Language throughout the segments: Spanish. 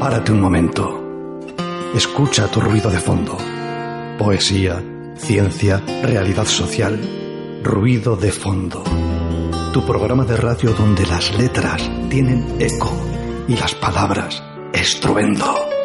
Párate un momento. Escucha tu ruido de fondo. Poesía, ciencia, realidad social. Ruido de fondo. Tu programa de radio donde las letras tienen eco y las palabras estruendo.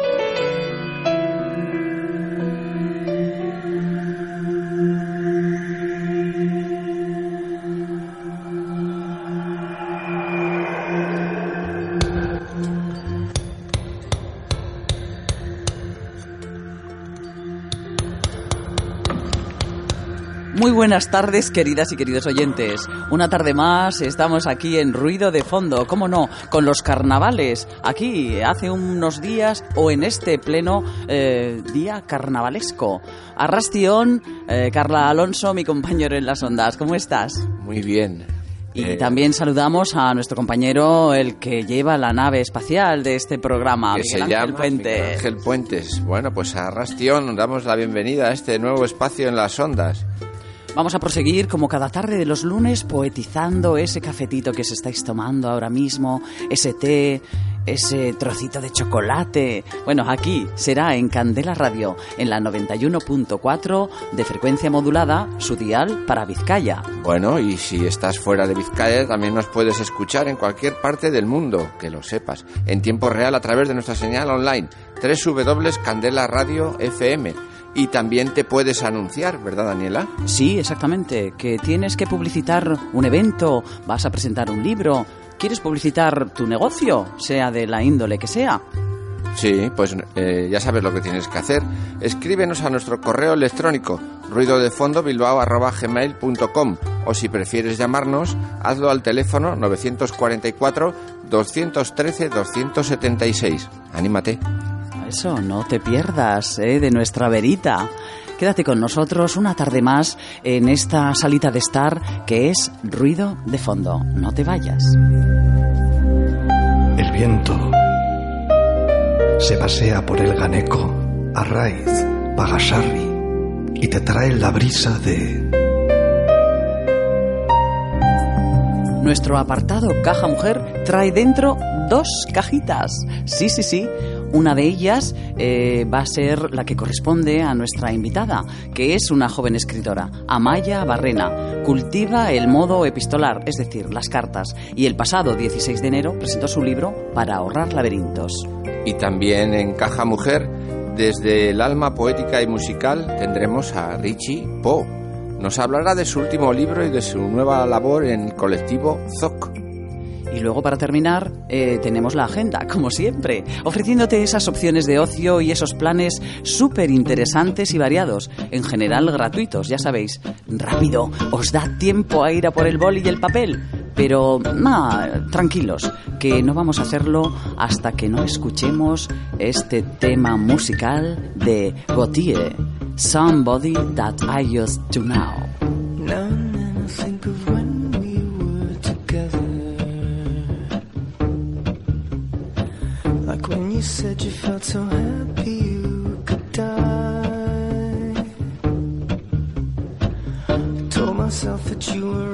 Buenas tardes, queridas y queridos oyentes. Una tarde más estamos aquí en Ruido de Fondo, cómo no, con los carnavales. Aquí hace unos días o en este pleno eh, día carnavalesco. Arrastión, eh, Carla Alonso, mi compañero en las ondas. ¿Cómo estás? Muy bien. Y Eh, también saludamos a nuestro compañero, el que lleva la nave espacial de este programa, que Miguel se Ángel llama Puente. Miguel Ángel Puentes. Bueno, pues a Rastión damos la bienvenida a este nuevo espacio en las ondas. Vamos a proseguir como cada tarde de los lunes poetizando ese cafetito que se estáis tomando ahora mismo, ese té, ese trocito de chocolate. Bueno, aquí será en Candela Radio, en la 91.4 de frecuencia modulada, su dial para Vizcaya. Bueno, y si estás fuera de Vizcaya, también nos puedes escuchar en cualquier parte del mundo, que lo sepas, en tiempo real a través de nuestra señal online, www.candela Radio FM. Y también te puedes anunciar, ¿verdad, Daniela? Sí, exactamente, que tienes que publicitar un evento, vas a presentar un libro, quieres publicitar tu negocio, sea de la índole que sea. Sí, pues eh, ya sabes lo que tienes que hacer. Escríbenos a nuestro correo electrónico ruidodefondobilbao.gmail.com o si prefieres llamarnos, hazlo al teléfono 944 213 276. Anímate. Eso, no te pierdas ¿eh? de nuestra verita. Quédate con nosotros una tarde más en esta salita de estar que es ruido de fondo. No te vayas. El viento se pasea por el Ganeco, Arraiz, Pagasarri y te trae la brisa de Nuestro apartado Caja Mujer trae dentro dos cajitas. Sí, sí, sí. Una de ellas eh, va a ser la que corresponde a nuestra invitada, que es una joven escritora, Amaya Barrena. Cultiva el modo epistolar, es decir, las cartas, y el pasado 16 de enero presentó su libro Para ahorrar laberintos. Y también en Caja Mujer, desde el alma poética y musical, tendremos a Richie Po. Nos hablará de su último libro y de su nueva labor en el colectivo ZOC. Y luego para terminar eh, tenemos la agenda, como siempre, ofreciéndote esas opciones de ocio y esos planes súper interesantes y variados, en general gratuitos, ya sabéis. Rápido, os da tiempo a ir a por el boli y el papel. Pero, nah, tranquilos, que no vamos a hacerlo hasta que no escuchemos este tema musical de Gautier, Somebody That I Used to Know. Now you said you felt so happy you could die. Told myself that you were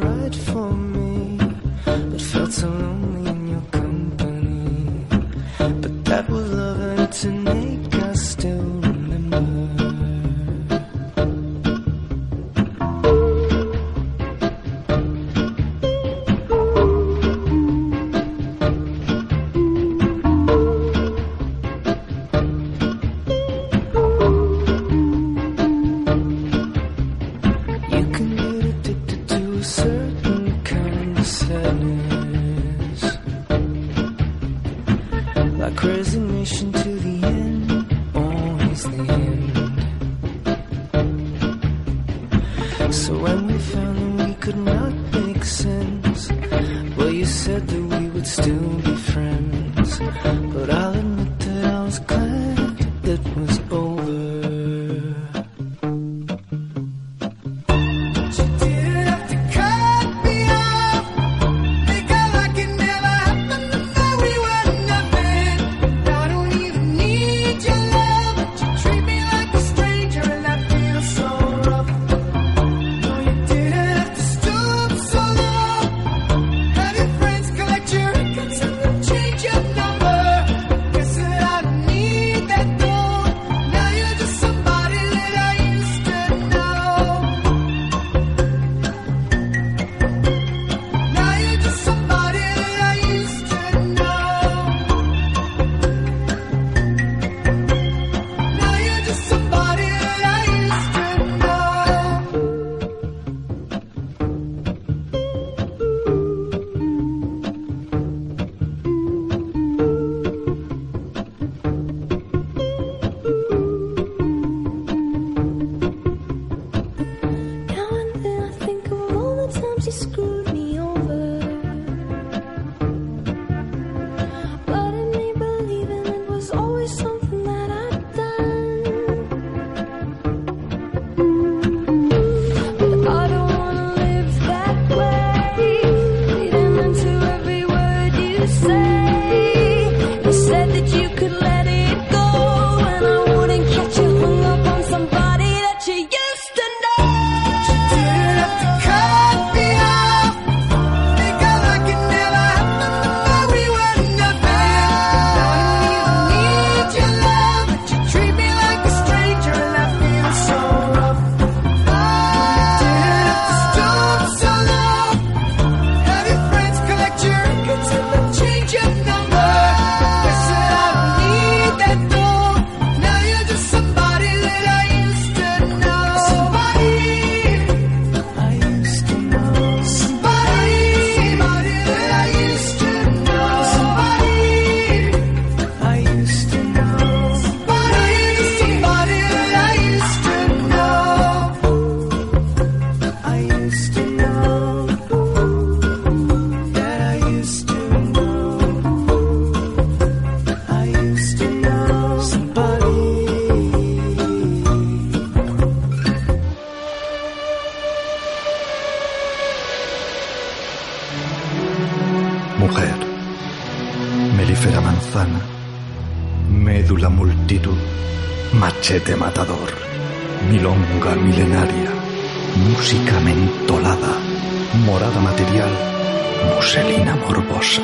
morbosa,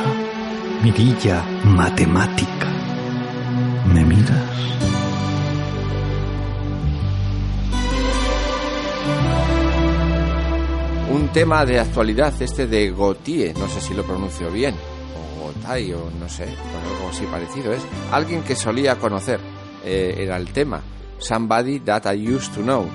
mirilla matemática. ¿Me miras? Un tema de actualidad, este de Gautier, no sé si lo pronuncio bien, o Gotay, o no sé, o algo así parecido. Es alguien que solía conocer, eh, era el tema. Somebody that I used to know.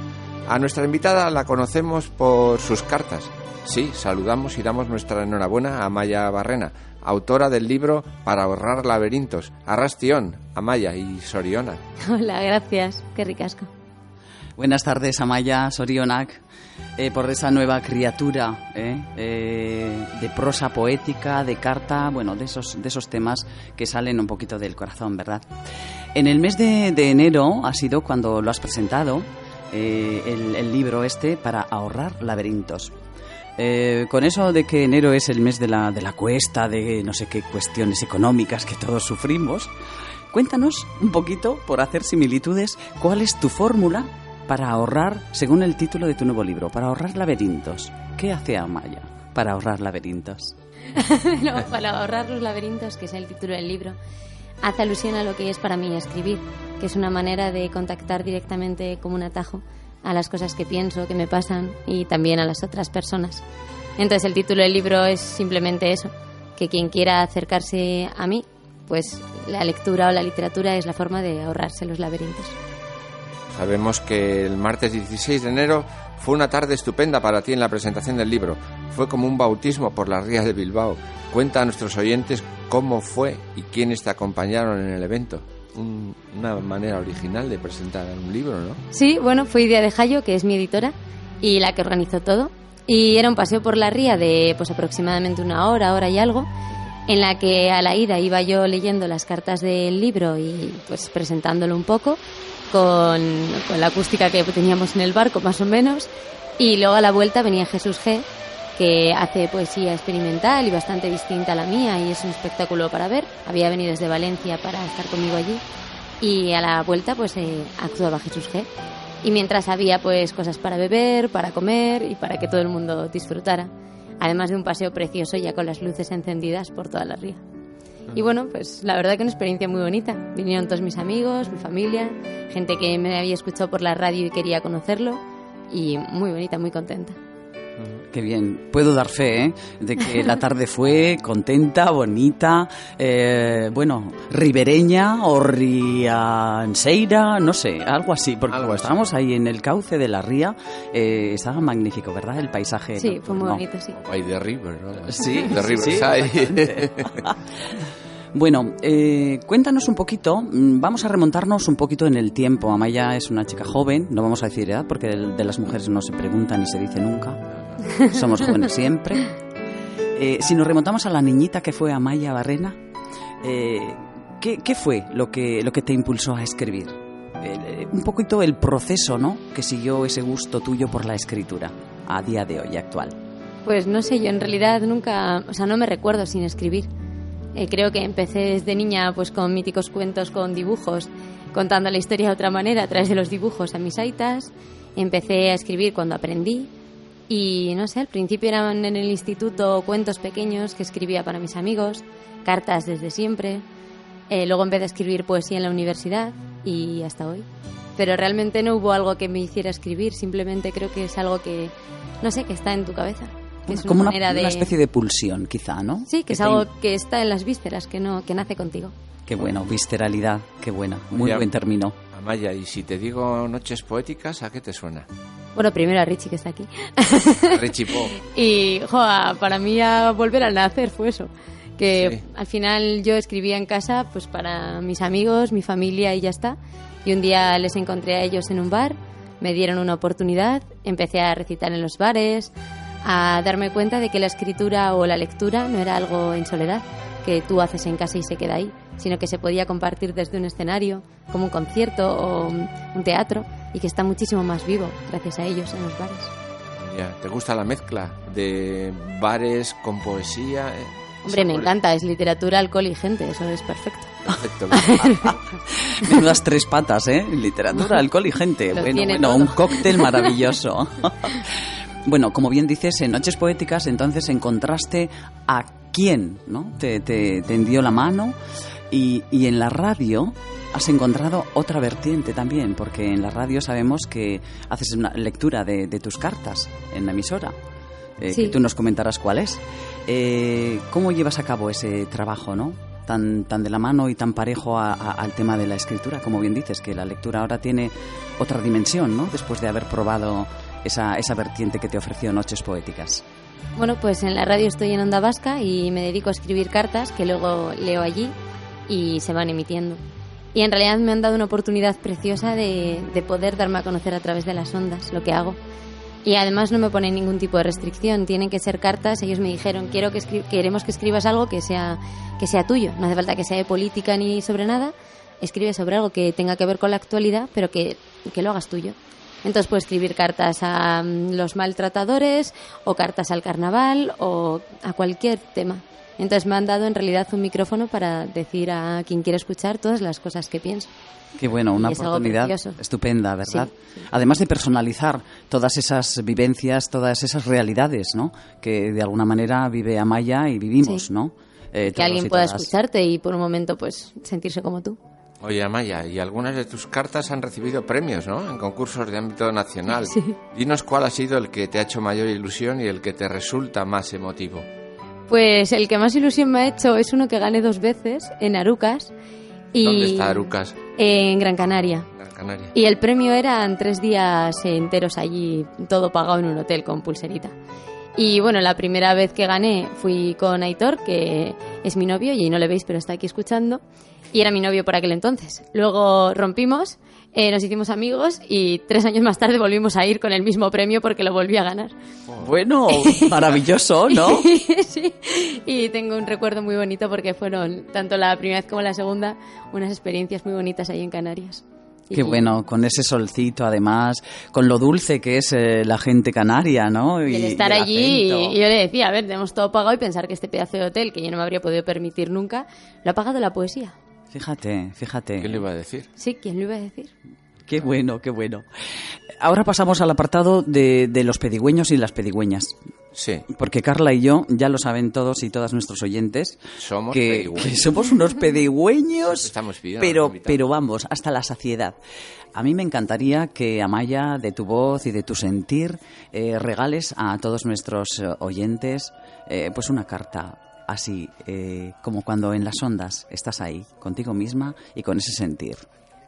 A nuestra invitada la conocemos por sus cartas. Sí, saludamos y damos nuestra enhorabuena a Maya Barrena, autora del libro Para ahorrar laberintos. Arrastión, Amaya y Soriona. Hola, gracias. Qué ricasco. Buenas tardes, Amaya Sorionak, eh, por esa nueva criatura eh, eh, de prosa poética, de carta, bueno, de esos, de esos temas que salen un poquito del corazón, ¿verdad? En el mes de, de enero ha sido cuando lo has presentado, eh, el, el libro este, para ahorrar laberintos. Eh, con eso de que enero es el mes de la, de la cuesta, de no sé qué cuestiones económicas que todos sufrimos, cuéntanos un poquito, por hacer similitudes, cuál es tu fórmula para ahorrar, según el título de tu nuevo libro, para ahorrar laberintos. ¿Qué hace Amaya para ahorrar laberintos? para ahorrar los laberintos, que es el título del libro, hace alusión a lo que es para mí escribir, que es una manera de contactar directamente como un atajo a las cosas que pienso, que me pasan y también a las otras personas. Entonces el título del libro es simplemente eso, que quien quiera acercarse a mí, pues la lectura o la literatura es la forma de ahorrarse los laberintos. Sabemos que el martes 16 de enero fue una tarde estupenda para ti en la presentación del libro. Fue como un bautismo por las rías de Bilbao. Cuenta a nuestros oyentes cómo fue y quiénes te acompañaron en el evento. Un- una manera original de presentar un libro, ¿no? Sí, bueno, fue idea de Jayo, que es mi editora, y la que organizó todo. Y era un paseo por la ría de pues aproximadamente una hora, hora y algo, en la que a la ida iba yo leyendo las cartas del libro y pues presentándolo un poco con la acústica que teníamos en el barco más o menos. Y luego a la vuelta venía Jesús G, que hace poesía experimental y bastante distinta a la mía y es un espectáculo para ver. Había venido desde Valencia para estar conmigo allí y a la vuelta pues eh, actuaba Jesús G. Y mientras había pues cosas para beber, para comer y para que todo el mundo disfrutara. Además de un paseo precioso ya con las luces encendidas por toda la ría. Y bueno, pues la verdad que una experiencia muy bonita. Vinieron todos mis amigos, mi familia, gente que me había escuchado por la radio y quería conocerlo. Y muy bonita, muy contenta. Qué bien, puedo dar fe ¿eh? de que la tarde fue contenta, bonita, eh, bueno, ribereña o rianseira, no sé, algo así, porque Algo así. estábamos ahí en el cauce de la ría, eh, estaba magnífico, ¿verdad? El paisaje. Sí, fue muy bonito, sí. By the River, ¿no? Sí, The sí. Bueno, eh, cuéntanos un poquito, mm, vamos a remontarnos un poquito en el tiempo. Amaya es una chica joven, no vamos a decir edad porque de, de las mujeres no se pregunta ni se dice nunca. Somos jóvenes siempre. Eh, si nos remontamos a la niñita que fue Amaya Barrena, eh, ¿qué, fue lo que, lo que te impulsó a escribir? Eh, un poquito el proceso, ¿no? Que siguió ese gusto tuyo por la escritura a día de hoy actual. Pues no sé, yo en realidad nunca, o sea, no me recuerdo sin escribir. Creo que empecé desde niña pues con míticos cuentos, con dibujos, contando la historia de otra manera a través de los dibujos a mis aitas. Empecé a escribir cuando aprendí y no sé, al principio eran en el instituto cuentos pequeños que escribía para mis amigos, cartas desde siempre. Eh, luego empecé a escribir poesía en la universidad y hasta hoy. Pero realmente no hubo algo que me hiciera escribir, simplemente creo que es algo que, no sé, que está en tu cabeza. Que es Como una, manera de... una especie de pulsión, quizá, ¿no? Sí, que es te algo que está en las vísceras, que no, que nace contigo. Qué bueno, visceralidad, qué buena, muy Ya. buen término. Amaya, y si te digo noches poéticas, ¿a qué te suena? Bueno, primero a Richie que está aquí. Richie Po. Y joa, para mí a volver a nacer fue eso. Que Sí. al final yo escribía en casa pues para mis amigos, mi familia y ya está. Y un día les encontré a ellos en un bar, me dieron una oportunidad, empecé a recitar en los bares, a darme cuenta de que la escritura o la lectura no era algo en soledad, que tú haces en casa y se queda ahí, sino que se podía compartir desde un escenario, como un concierto o un teatro, y que está muchísimo más vivo gracias a ellos en los bares. Ya, ¿Te gusta la mezcla de bares con poesía? eh? Hombre, me encanta, es literatura, alcohol y gente, eso es perfecto. Perfecto. Menudas tres patas, ¿eh? Literatura, alcohol y gente. Lo bueno, tiene bueno, todo. un cóctel maravilloso. bueno, como bien dices, en Noches Poéticas entonces encontraste a quién, ¿no? Te, te tendió la mano y, y en la radio has encontrado otra vertiente también, porque en la radio sabemos que haces una lectura de, de tus cartas en la emisora. eh, Sí. Que tú nos comentarás cuál es. Eh, ¿Cómo llevas a cabo ese trabajo, no? Tan, tan de la mano y tan parejo a- a- al tema de la escritura, como bien dices, que la lectura ahora tiene otra dimensión, ¿no? Después de haber probado esa, esa vertiente que te ofreció Noches Poéticas. Bueno, pues en la radio estoy en Onda Vasca y me dedico a escribir cartas que luego leo allí y se van emitiendo. Y en realidad me han dado una oportunidad preciosa de, de poder darme a conocer a través de las ondas lo que hago. Y además no me ponen ningún tipo de restricción, tienen que ser cartas. Ellos me dijeron, quiero que queremos que escribas algo que sea, que sea tuyo. No hace falta que sea de política ni sobre nada. Escribe sobre algo que tenga que ver con la actualidad, pero que, que lo hagas tuyo. Entonces puedo escribir cartas a mm, los maltratadores o cartas al carnaval o a cualquier tema. Entonces me han dado en realidad un micrófono para decir a quien quiera escuchar todas las cosas que pienso. Qué bueno, una oportunidad estupenda, ¿verdad? Sí, sí. Además de personalizar todas esas vivencias, todas esas realidades, ¿no? Que de alguna manera vive Amaya y vivimos, Sí. ¿no? Eh, que alguien pueda escucharte y por un momento pues sentirse como tú. Oye, Amaya, y algunas de tus cartas han recibido premios, ¿no? En concursos de ámbito nacional. Sí. Dinos cuál ha sido el que te ha hecho mayor ilusión y el que te resulta más emotivo. Pues el que más ilusión me ha hecho es uno que gané dos veces en Arucas. Y ¿Dónde está Arucas? En Gran Canaria. Gran Canaria. Y el premio eran tres días enteros allí, todo pagado en un hotel con pulserita. Y bueno, la primera vez que gané fui con Aitor, que es mi novio y no le veis, pero está aquí escuchando. Y era mi novio por aquel entonces. Luego rompimos, eh, nos hicimos amigos y tres años más tarde volvimos a ir con el mismo premio porque lo volví a ganar. Bueno, maravilloso, ¿no? sí, y tengo un recuerdo muy bonito porque fueron, tanto la primera vez como la segunda, unas experiencias muy bonitas ahí en Canarias. Qué bueno, con ese solcito además, con lo dulce que es eh, la gente canaria, ¿no? Y el estar el allí, y yo le decía, a ver, tenemos todo pagado y pensar que este pedazo de hotel, que yo no me habría podido permitir nunca, lo ha pagado la poesía. Fíjate, fíjate. ¿Qué le iba a decir? Sí, ¿quién lo iba a decir? Qué bueno, qué bueno. Ahora pasamos al apartado de, de los pedigüeños y las pedigüeñas. Sí, Porque Carla y yo, ya lo saben todos y todas nuestros oyentes, somos que, pedigüeños. que somos unos pedigüeños, Estamos pidiendo pero, pero vamos, hasta la saciedad. A mí me encantaría que, Amaya, de tu voz y de tu sentir, eh, regales a todos nuestros eh, oyentes eh, pues una carta así, eh, como cuando en las ondas estás ahí, contigo misma y con ese sentir.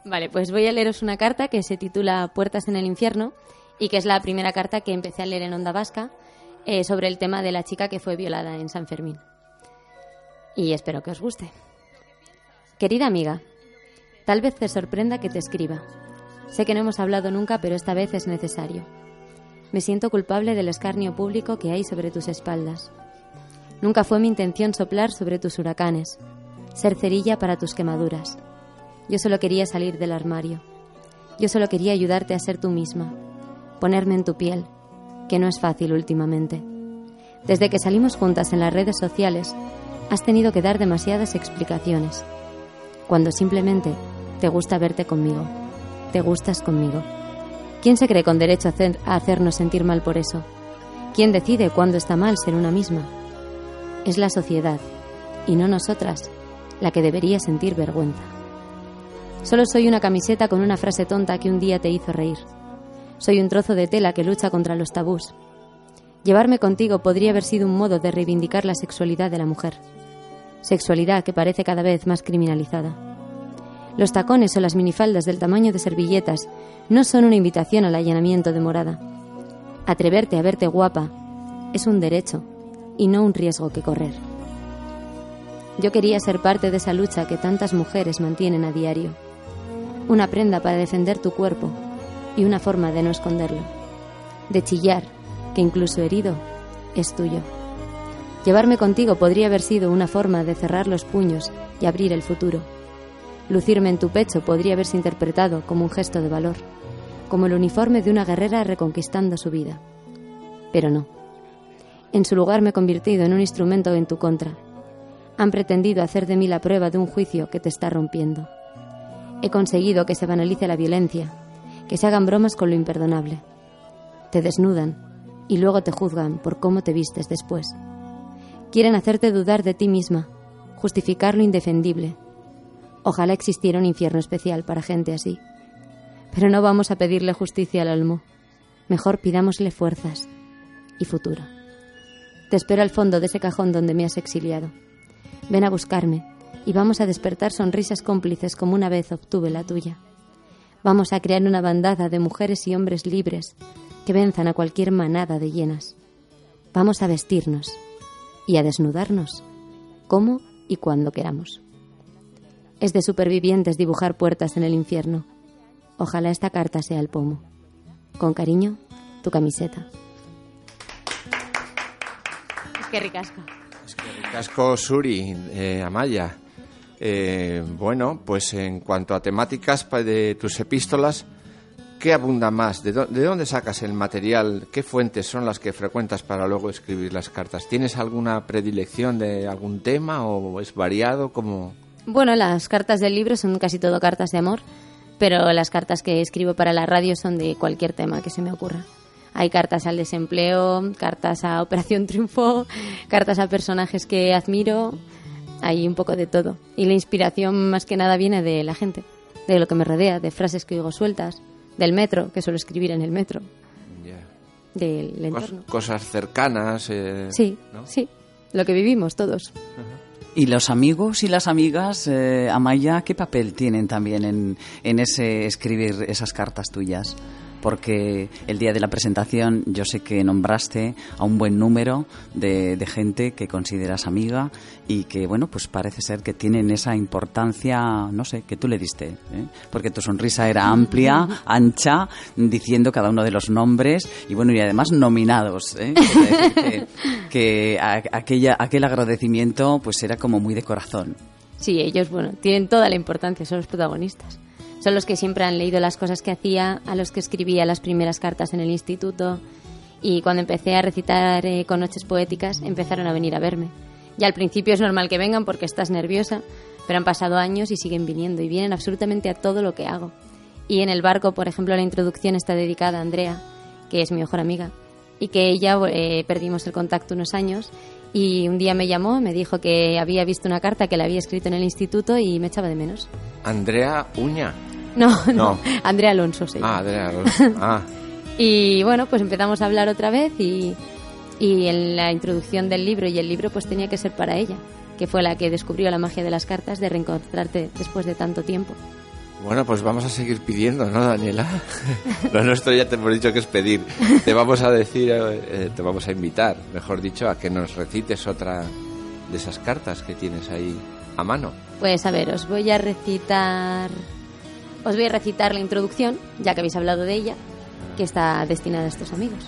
Vale, pues voy a leeros una carta que se titula Puertas en el infierno y que es la primera carta que empecé a leer en Onda Vasca eh, sobre el tema de la chica que fue violada en San Fermín. Y espero que os guste. Querida amiga, tal vez te sorprenda que te escriba. Sé que no hemos hablado nunca, pero esta vez es necesario. Me siento culpable del escarnio público que hay sobre tus espaldas. Nunca fue mi intención soplar sobre tus huracanes, ser cerilla para tus quemaduras. Yo solo quería salir del armario. Yo solo quería ayudarte a ser tú misma, ponerme en tu piel, que no es fácil últimamente. Desde que salimos juntas en las redes sociales, has tenido que dar demasiadas explicaciones, cuando simplemente te gusta verte conmigo, te gustas conmigo. ¿Quién se cree con derecho a, a hacernos sentir mal por eso? ¿Quién decide cuándo está mal ser una misma? Es la sociedad, y no nosotras, la que debería sentir vergüenza. Solo soy una camiseta con una frase tonta que un día te hizo reír. Soy un trozo de tela que lucha contra los tabús. Llevarme contigo podría haber sido un modo de reivindicar la sexualidad de la mujer. Sexualidad que parece cada vez más criminalizada. Los tacones o las minifaldas del tamaño de servilletas no son una invitación al allanamiento de morada. Atreverte a verte guapa es un derecho y no un riesgo que correr. Yo quería ser parte de esa lucha que tantas mujeres mantienen a diario. Una prenda para defender tu cuerpo y una forma de no esconderlo. De chillar, que incluso herido, es tuyo. Llevarme contigo podría haber sido una forma de cerrar los puños y abrir el futuro. Lucirme en tu pecho podría haberse interpretado como un gesto de valor, como el uniforme de una guerrera reconquistando su vida. Pero no. En su lugar me he convertido en un instrumento en tu contra, Han pretendido hacer de mí la prueba de un juicio que te está rompiendo. He conseguido que se banalice la violencia, que se hagan bromas con lo imperdonable. Te desnudan y luego te juzgan por cómo te vistes después. Quieren hacerte dudar de ti misma, justificar lo indefendible. Ojalá existiera un infierno especial para gente así. Pero no vamos a pedirle justicia al olmo. Mejor pidámosle fuerzas y futuro. Te espero al fondo de ese cajón donde me has exiliado. Ven a buscarme y vamos a despertar sonrisas cómplices como una vez obtuve la tuya. Vamos a crear una bandada de mujeres y hombres libres que venzan a cualquier manada de hienas. Vamos a vestirnos y a desnudarnos, como y cuando queramos. Es de supervivientes dibujar puertas en el infierno. Ojalá esta carta sea el pomo. Con cariño, tu camiseta. Es que ricasco. Casco Suri, eh, Amaya. Eh, bueno, pues en cuanto a temáticas de tus epístolas, ¿qué abunda más? ¿De, de dónde sacas el material? ¿Qué fuentes son las que frecuentas para luego escribir las cartas? ¿Tienes alguna predilección de algún tema o es variado? como Bueno, las cartas del libro son casi todo cartas de amor, pero las cartas que escribo para la radio son de cualquier tema que se me ocurra. Hay cartas al desempleo, cartas a Operación Triunfo, cartas a personajes que admiro, hay un poco de todo. Y la inspiración más que nada viene de la gente, de lo que me rodea, de frases que oigo sueltas, del metro, que suelo escribir en el metro, del cos- entorno. cosas cercanas? eh, Sí, ¿no? sí, lo que vivimos todos. ¿Y los amigos y las amigas, eh, Amaya, qué papel tienen también en, en ese escribir esas cartas tuyas? Porque el día de la presentación yo sé que nombraste a un buen número de, de gente que consideras amiga y que, bueno, pues parece ser que tienen esa importancia, no sé, que tú le diste. ¿eh? Porque tu sonrisa era amplia, ancha, diciendo cada uno de los nombres y, bueno, y además nominados. ¿eh? Que, que a- aquella, aquel agradecimiento pues era como muy de corazón. Sí, ellos, bueno, tienen toda la importancia, son los protagonistas. Son los que siempre han leído las cosas que hacía, a los que escribía las primeras cartas en el instituto. Y cuando empecé a recitar eh, con noches poéticas, empezaron a venir a verme. Y al principio es normal que vengan porque estás nerviosa, pero han pasado años y siguen viniendo y vienen absolutamente a todo lo que hago. Y en el barco, por ejemplo, la introducción está dedicada a Andrea, que es mi mejor amiga, y que ella eh, perdimos el contacto unos años y un día me llamó, me dijo que había visto una carta que le había escrito en el instituto y me echaba de menos. Andrea Uña. No, no, No. Andrea Alonso, sí. Ah, Andrea Alonso. Ah, Y bueno, pues empezamos a hablar otra vez y, y en la introducción del libro y el libro pues tenía que ser para ella, que fue la que descubrió la magia de las cartas, de reencontrarte después de tanto tiempo. Bueno, pues vamos a seguir pidiendo, ¿no, Daniela? Lo nuestro ya te hemos dicho que es pedir. Te vamos a decir, eh, te vamos a invitar, mejor dicho, a que nos recites otra de esas cartas que tienes ahí a mano. Pues a ver, os voy a recitar. Os voy a recitar la introducción, ya que habéis hablado de ella, que está destinada a estos amigos.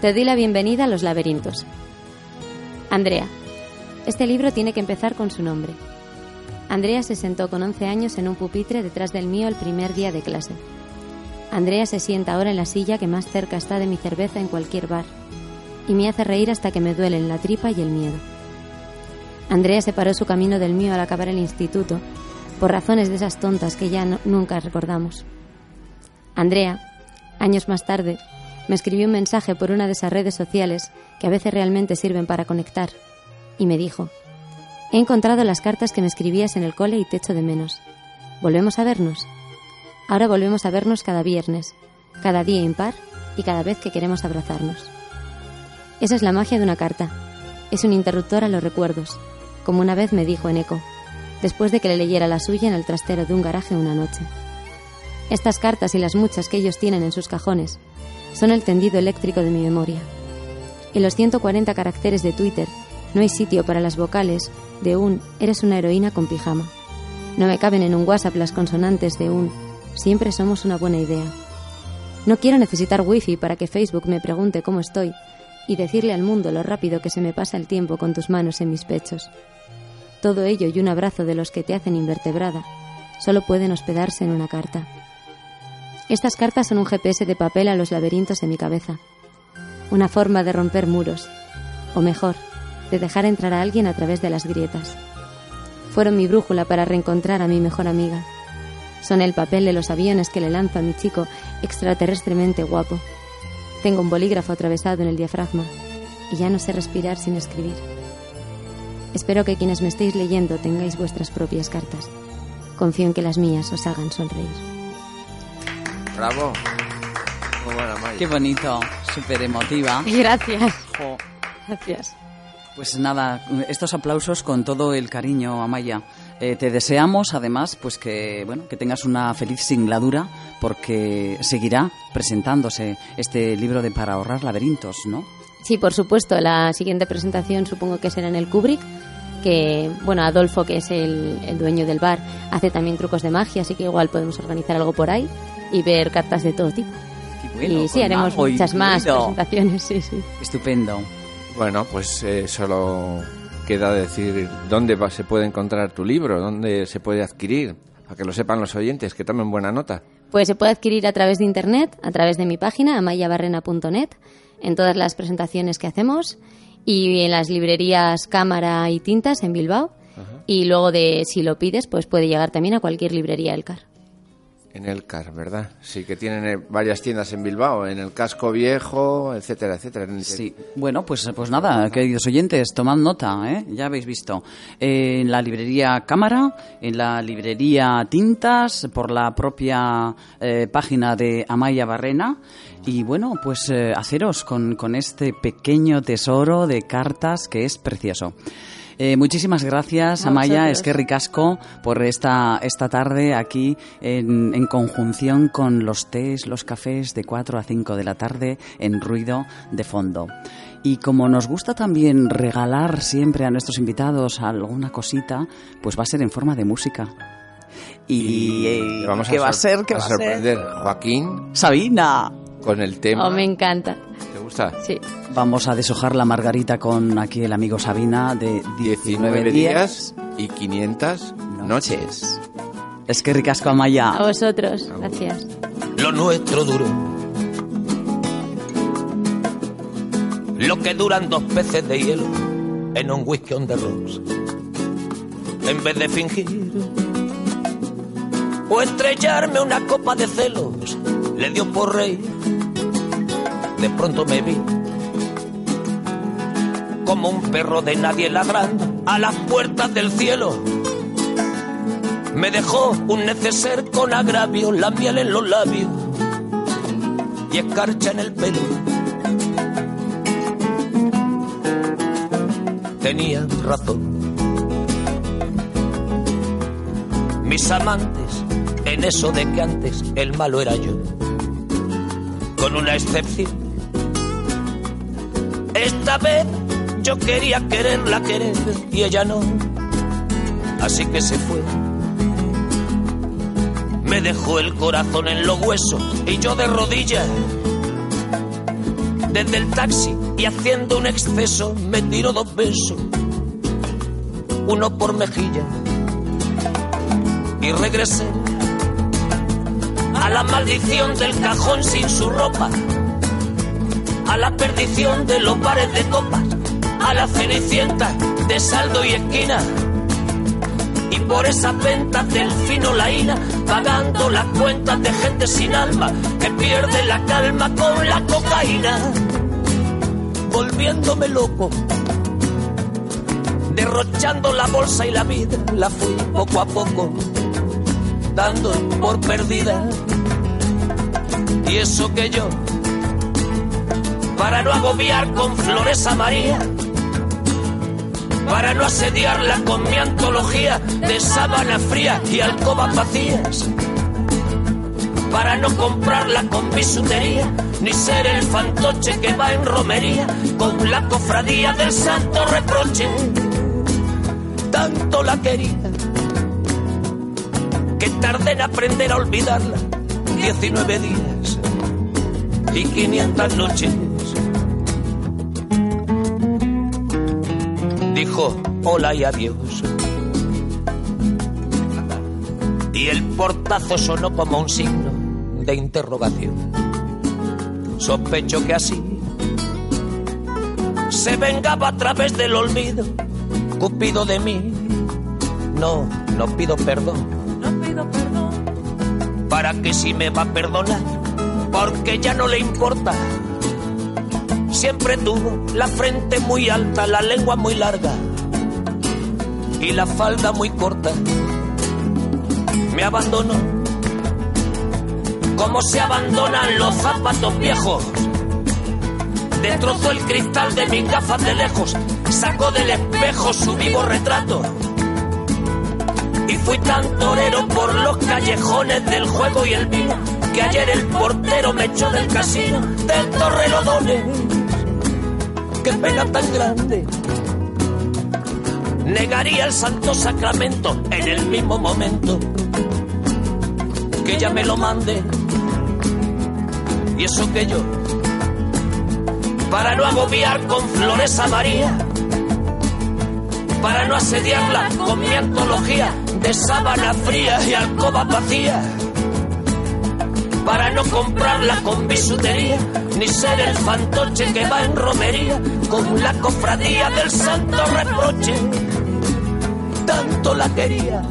Te doy la bienvenida a los laberintos. Andrea, este libro tiene que empezar con su nombre. Andrea se sentó con 11 años en un pupitre detrás del mío el primer día de clase. Andrea se sienta ahora en la silla que más cerca está de mi cerveza en cualquier bar y me hace reír hasta que me duelen la tripa y el miedo. Andrea separó su camino del mío al acabar el instituto, por razones de esas tontas que ya nunca recordamos. Andrea, años más tarde, me escribió un mensaje por una de esas redes sociales que a veces realmente sirven para conectar, y me dijo, he encontrado las cartas que me escribías en el cole y te echo de menos. ¿Volvemos a vernos? Ahora volvemos a vernos cada viernes, cada día impar y cada vez que queremos abrazarnos. Esa es la magia de una carta. Es un interruptor a los recuerdos, como una vez me dijo en eco, después de que le leyera la suya en el trastero de un garaje una noche. Estas cartas y las muchas que ellos tienen en sus cajones son el tendido eléctrico de mi memoria. En los 140 caracteres de Twitter no hay sitio para las vocales de un eres una heroína con pijama. No me caben en un WhatsApp las consonantes de un siempre somos una buena idea. No quiero necesitar wifi para que Facebook me pregunte cómo estoy y decirle al mundo lo rápido que se me pasa el tiempo con tus manos en mis pechos. Todo ello y un abrazo de los que te hacen invertebrada solo pueden hospedarse en una carta. Estas cartas son un GPS de papel a los laberintos de mi cabeza. Una forma de romper muros. O mejor, de dejar entrar a alguien a través de las grietas. Fueron mi brújula para reencontrar a mi mejor amiga. Son el papel de los aviones que le lanzo a mi chico extraterrestremente guapo. Tengo un bolígrafo atravesado en el diafragma y ya no sé respirar sin escribir. Espero que quienes me estéis leyendo tengáis vuestras propias cartas. Confío en que las mías os hagan sonreír. Bravo. Muy buena, Maya. Qué bonito, súper emotiva. Gracias. Jo. Gracias. Pues nada, estos aplausos con todo el cariño, Amaya. Eh, te deseamos, además, pues que bueno, que tengas una feliz singladura, porque seguirá presentándose este libro de para ahorrar laberintos, ¿no? Sí, por supuesto. La siguiente presentación supongo que será en el Kubrick. Que, bueno, Adolfo, que es el, el dueño del bar, hace también trucos de magia, así que igual podemos organizar algo por ahí y ver cartas de todo tipo. Qué bueno, y sí, haremos muchas más presentaciones, sí, sí. Estupendo. Bueno, pues eh, solo queda decir dónde va- se puede encontrar tu libro, dónde se puede adquirir, para que lo sepan los oyentes, que tomen buena nota. Pues se puede adquirir a través de internet, a través de mi página, amayabarrena.net, en todas las presentaciones que hacemos y en las librerías Cámara y Tintas en Bilbao. Y luego de si lo pides, pues puede llegar también a cualquier librería El Car. En el CAR, ¿verdad? Sí, que tienen eh, varias tiendas en Bilbao, en el Casco Viejo, etcétera, etcétera. Sí, bueno, pues, pues nada, queridos oyentes, tomad nota, ¿eh? ya habéis visto. En la librería Cámara, en la librería Tintas, por la propia eh, página de Amaya Barrena. Y bueno, pues eh, haceros con, con este pequeño tesoro de cartas que es precioso. Eh, muchísimas gracias, A Amaya, es que ricasco por esta, esta tarde aquí en, en conjunción con los tés, los cafés de 4 a 5 de la tarde en ruido de fondo. Y como nos gusta también regalar siempre a nuestros invitados alguna cosita, pues va a ser en forma de música. Y, eh, vamos ¿qué va a ser? ¿Qué va a ser? sorprender. Joaquín, Sabina. con el tema. Oh, me encanta. Sí. Vamos a deshojar la margarita con aquí el amigo Sabina de 19 19 días. días y 500 noches. Es que ricasco A Amaya. vosotros. Gracias. lo nuestro duro. Lo que duran dos peces de hielo en un whisky on the rocks. En vez de fingir o estrellarme una copa de celos, le dio por rey. De pronto me vi como un perro de nadie ladrando a las puertas del cielo. Me dejó un neceser con agravio, la miel en los labios y escarcha en el pelo. Tenía razón. Mis amantes, en eso de que antes el malo era yo, con una excepción. Esta vez yo quería quererla querer y ella no, así que se fue. Me dejó el corazón en los huesos y yo de rodillas. Desde el taxi y haciendo un exceso me tiró dos besos, uno por mejilla. Y regresé a la maldición del cajón sin su ropa, a la perdición de los bares de copas, a la cenicienta de saldo y esquina y por esas ventas del fino laína, pagando las cuentas de gente sin alma que pierde la calma con la cocaína, volviéndome loco, derrochando la bolsa y la vida, la fui poco a poco, dando por perdida. Y eso que yo, para no agobiar con flores a María, para no asediarla con mi antología de sábana fría y alcobas vacías, para no comprarla con bisutería, ni ser el fantoche que va en romería con la cofradía del santo reproche. Tanto la quería que tardé en aprender a olvidarla 19 días y 500 noches. Dijo hola y adiós. Y el portazo sonó como un signo de interrogación. Sospecho que así se vengaba a través del olvido. Cupido de mí, no, no pido perdón. No pido perdón. Para que si me va a perdonar, porque ya no le importa. Siempre tuvo la frente muy alta, la lengua muy larga y la falda muy corta. Me abandonó como se abandonan los zapatos viejos. Destrozó el cristal de mis gafas de lejos, sacó del espejo su vivo retrato. Y fui tan torero por los callejones del juego y el vino, que ayer el portero me echó del casino del Torrelodones. Qué pena tan grande. Negaría el santo sacramento en el mismo momento que ella me lo mande. Y eso que yo, para no agobiar con flores a María, para no asediarla con mi antología de sábana fría y alcoba vacía, para no comprarla con bisutería, ni ser el fantoche que va en romería con la cofradía del santo reproche. Tanto la quería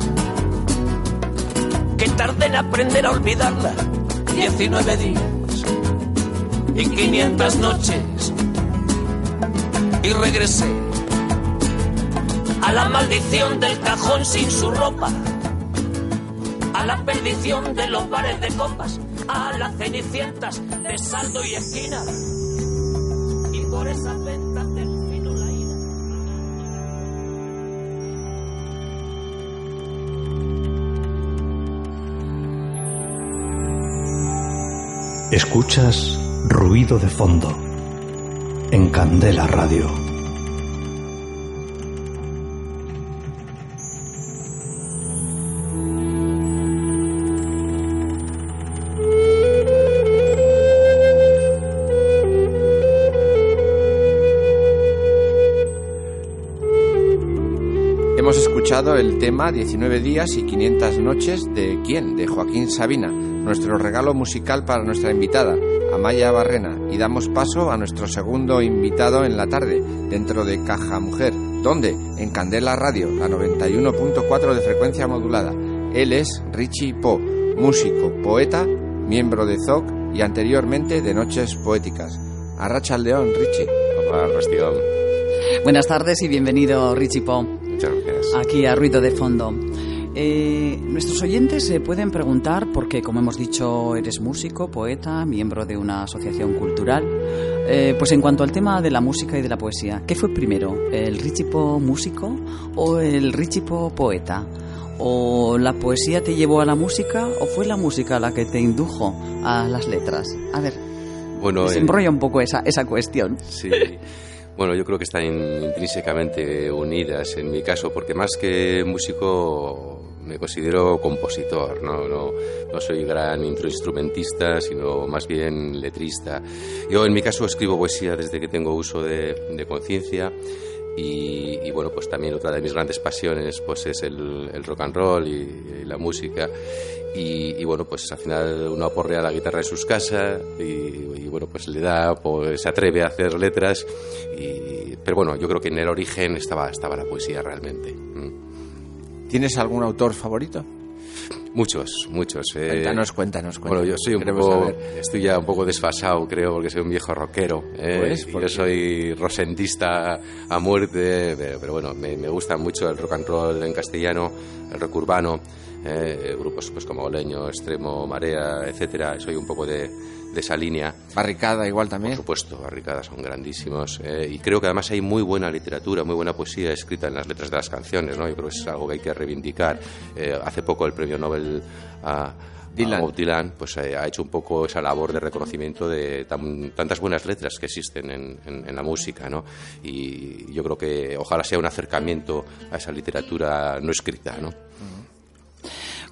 que tardé en aprender a olvidarla. 19 días y 500 noches. Y regresé a la maldición del cajón sin su ropa, a la perdición de los bares de copas, a las cenicientas de saldo y esquina. Y por esas ventas del fino la ira. Escuchas ruido de fondo en Candela Radio. Escuchado el tema 19 días y 500 noches de quién? De Joaquín Sabina, nuestro regalo musical para nuestra invitada, Amaya Barrena, y damos paso a nuestro segundo invitado en la tarde, dentro de Caja Mujer. ¿Dónde? En Candela Radio, la 91.4 de frecuencia modulada. Él es Richie Po, músico, poeta, miembro de ZOC y anteriormente de Noches Poéticas. Arracha al León, Richie. Buenas tardes y bienvenido, Richie Po. Aquí a Ruido de Fondo. Eh, nuestros oyentes se pueden preguntar, porque como hemos dicho, eres músico, poeta, miembro de una asociación cultural. Eh, pues en cuanto al tema de la música y de la poesía, ¿qué fue primero? ¿El Richipo músico o el Richipo poeta? ¿O la poesía te llevó a la música o fue la música la que te indujo a las letras? A ver, Bueno, en- desenrolla un poco esa, esa cuestión. sí. Bueno, yo creo que están in- intrínsecamente unidas en mi caso, porque más que músico me considero compositor, no, no, no soy gran instrumentista, sino más bien letrista. Yo en mi caso escribo poesía desde que tengo uso de, de conciencia y, bueno, pues también otra de mis grandes pasiones pues es el, rock and roll y, la música. Y, bueno, pues al final uno aporrea la guitarra en sus casas y, bueno, pues le da, pues se atreve a hacer letras. Pero bueno, yo creo que en el origen estaba, estaba la poesía realmente. Mm. ¿Tienes algún autor favorito? Muchos, muchos. eh. Cuéntanos, cuéntanos, Bueno, cuéntanos. yo soy un poco, estoy ya un poco desfasado, creo, porque soy un viejo rockero. eh, Pues, y ¿por yo soy rosentista a muerte, pero, pero bueno, me, me gusta mucho el rock and roll en castellano, el rock urbano, eh, grupos pues como Oleño, Extremo, Marea, etcétera. Soy un poco de, de esa línea. Barricada igual Por también. supuesto, Barricadas son grandísimos. eh, y creo que además hay muy buena literatura, muy buena poesía escrita en las letras de las canciones, ¿no? Yo creo que es algo que hay que reivindicar. Eh, hace poco el premio Nobel a, Dylan. Bob Dylan pues, eh, ha hecho un poco esa labor de reconocimiento de tan- tantas buenas letras que existen en, en- en la música, ¿no? Y yo creo que ojalá sea un acercamiento a esa literatura no escrita, ¿no?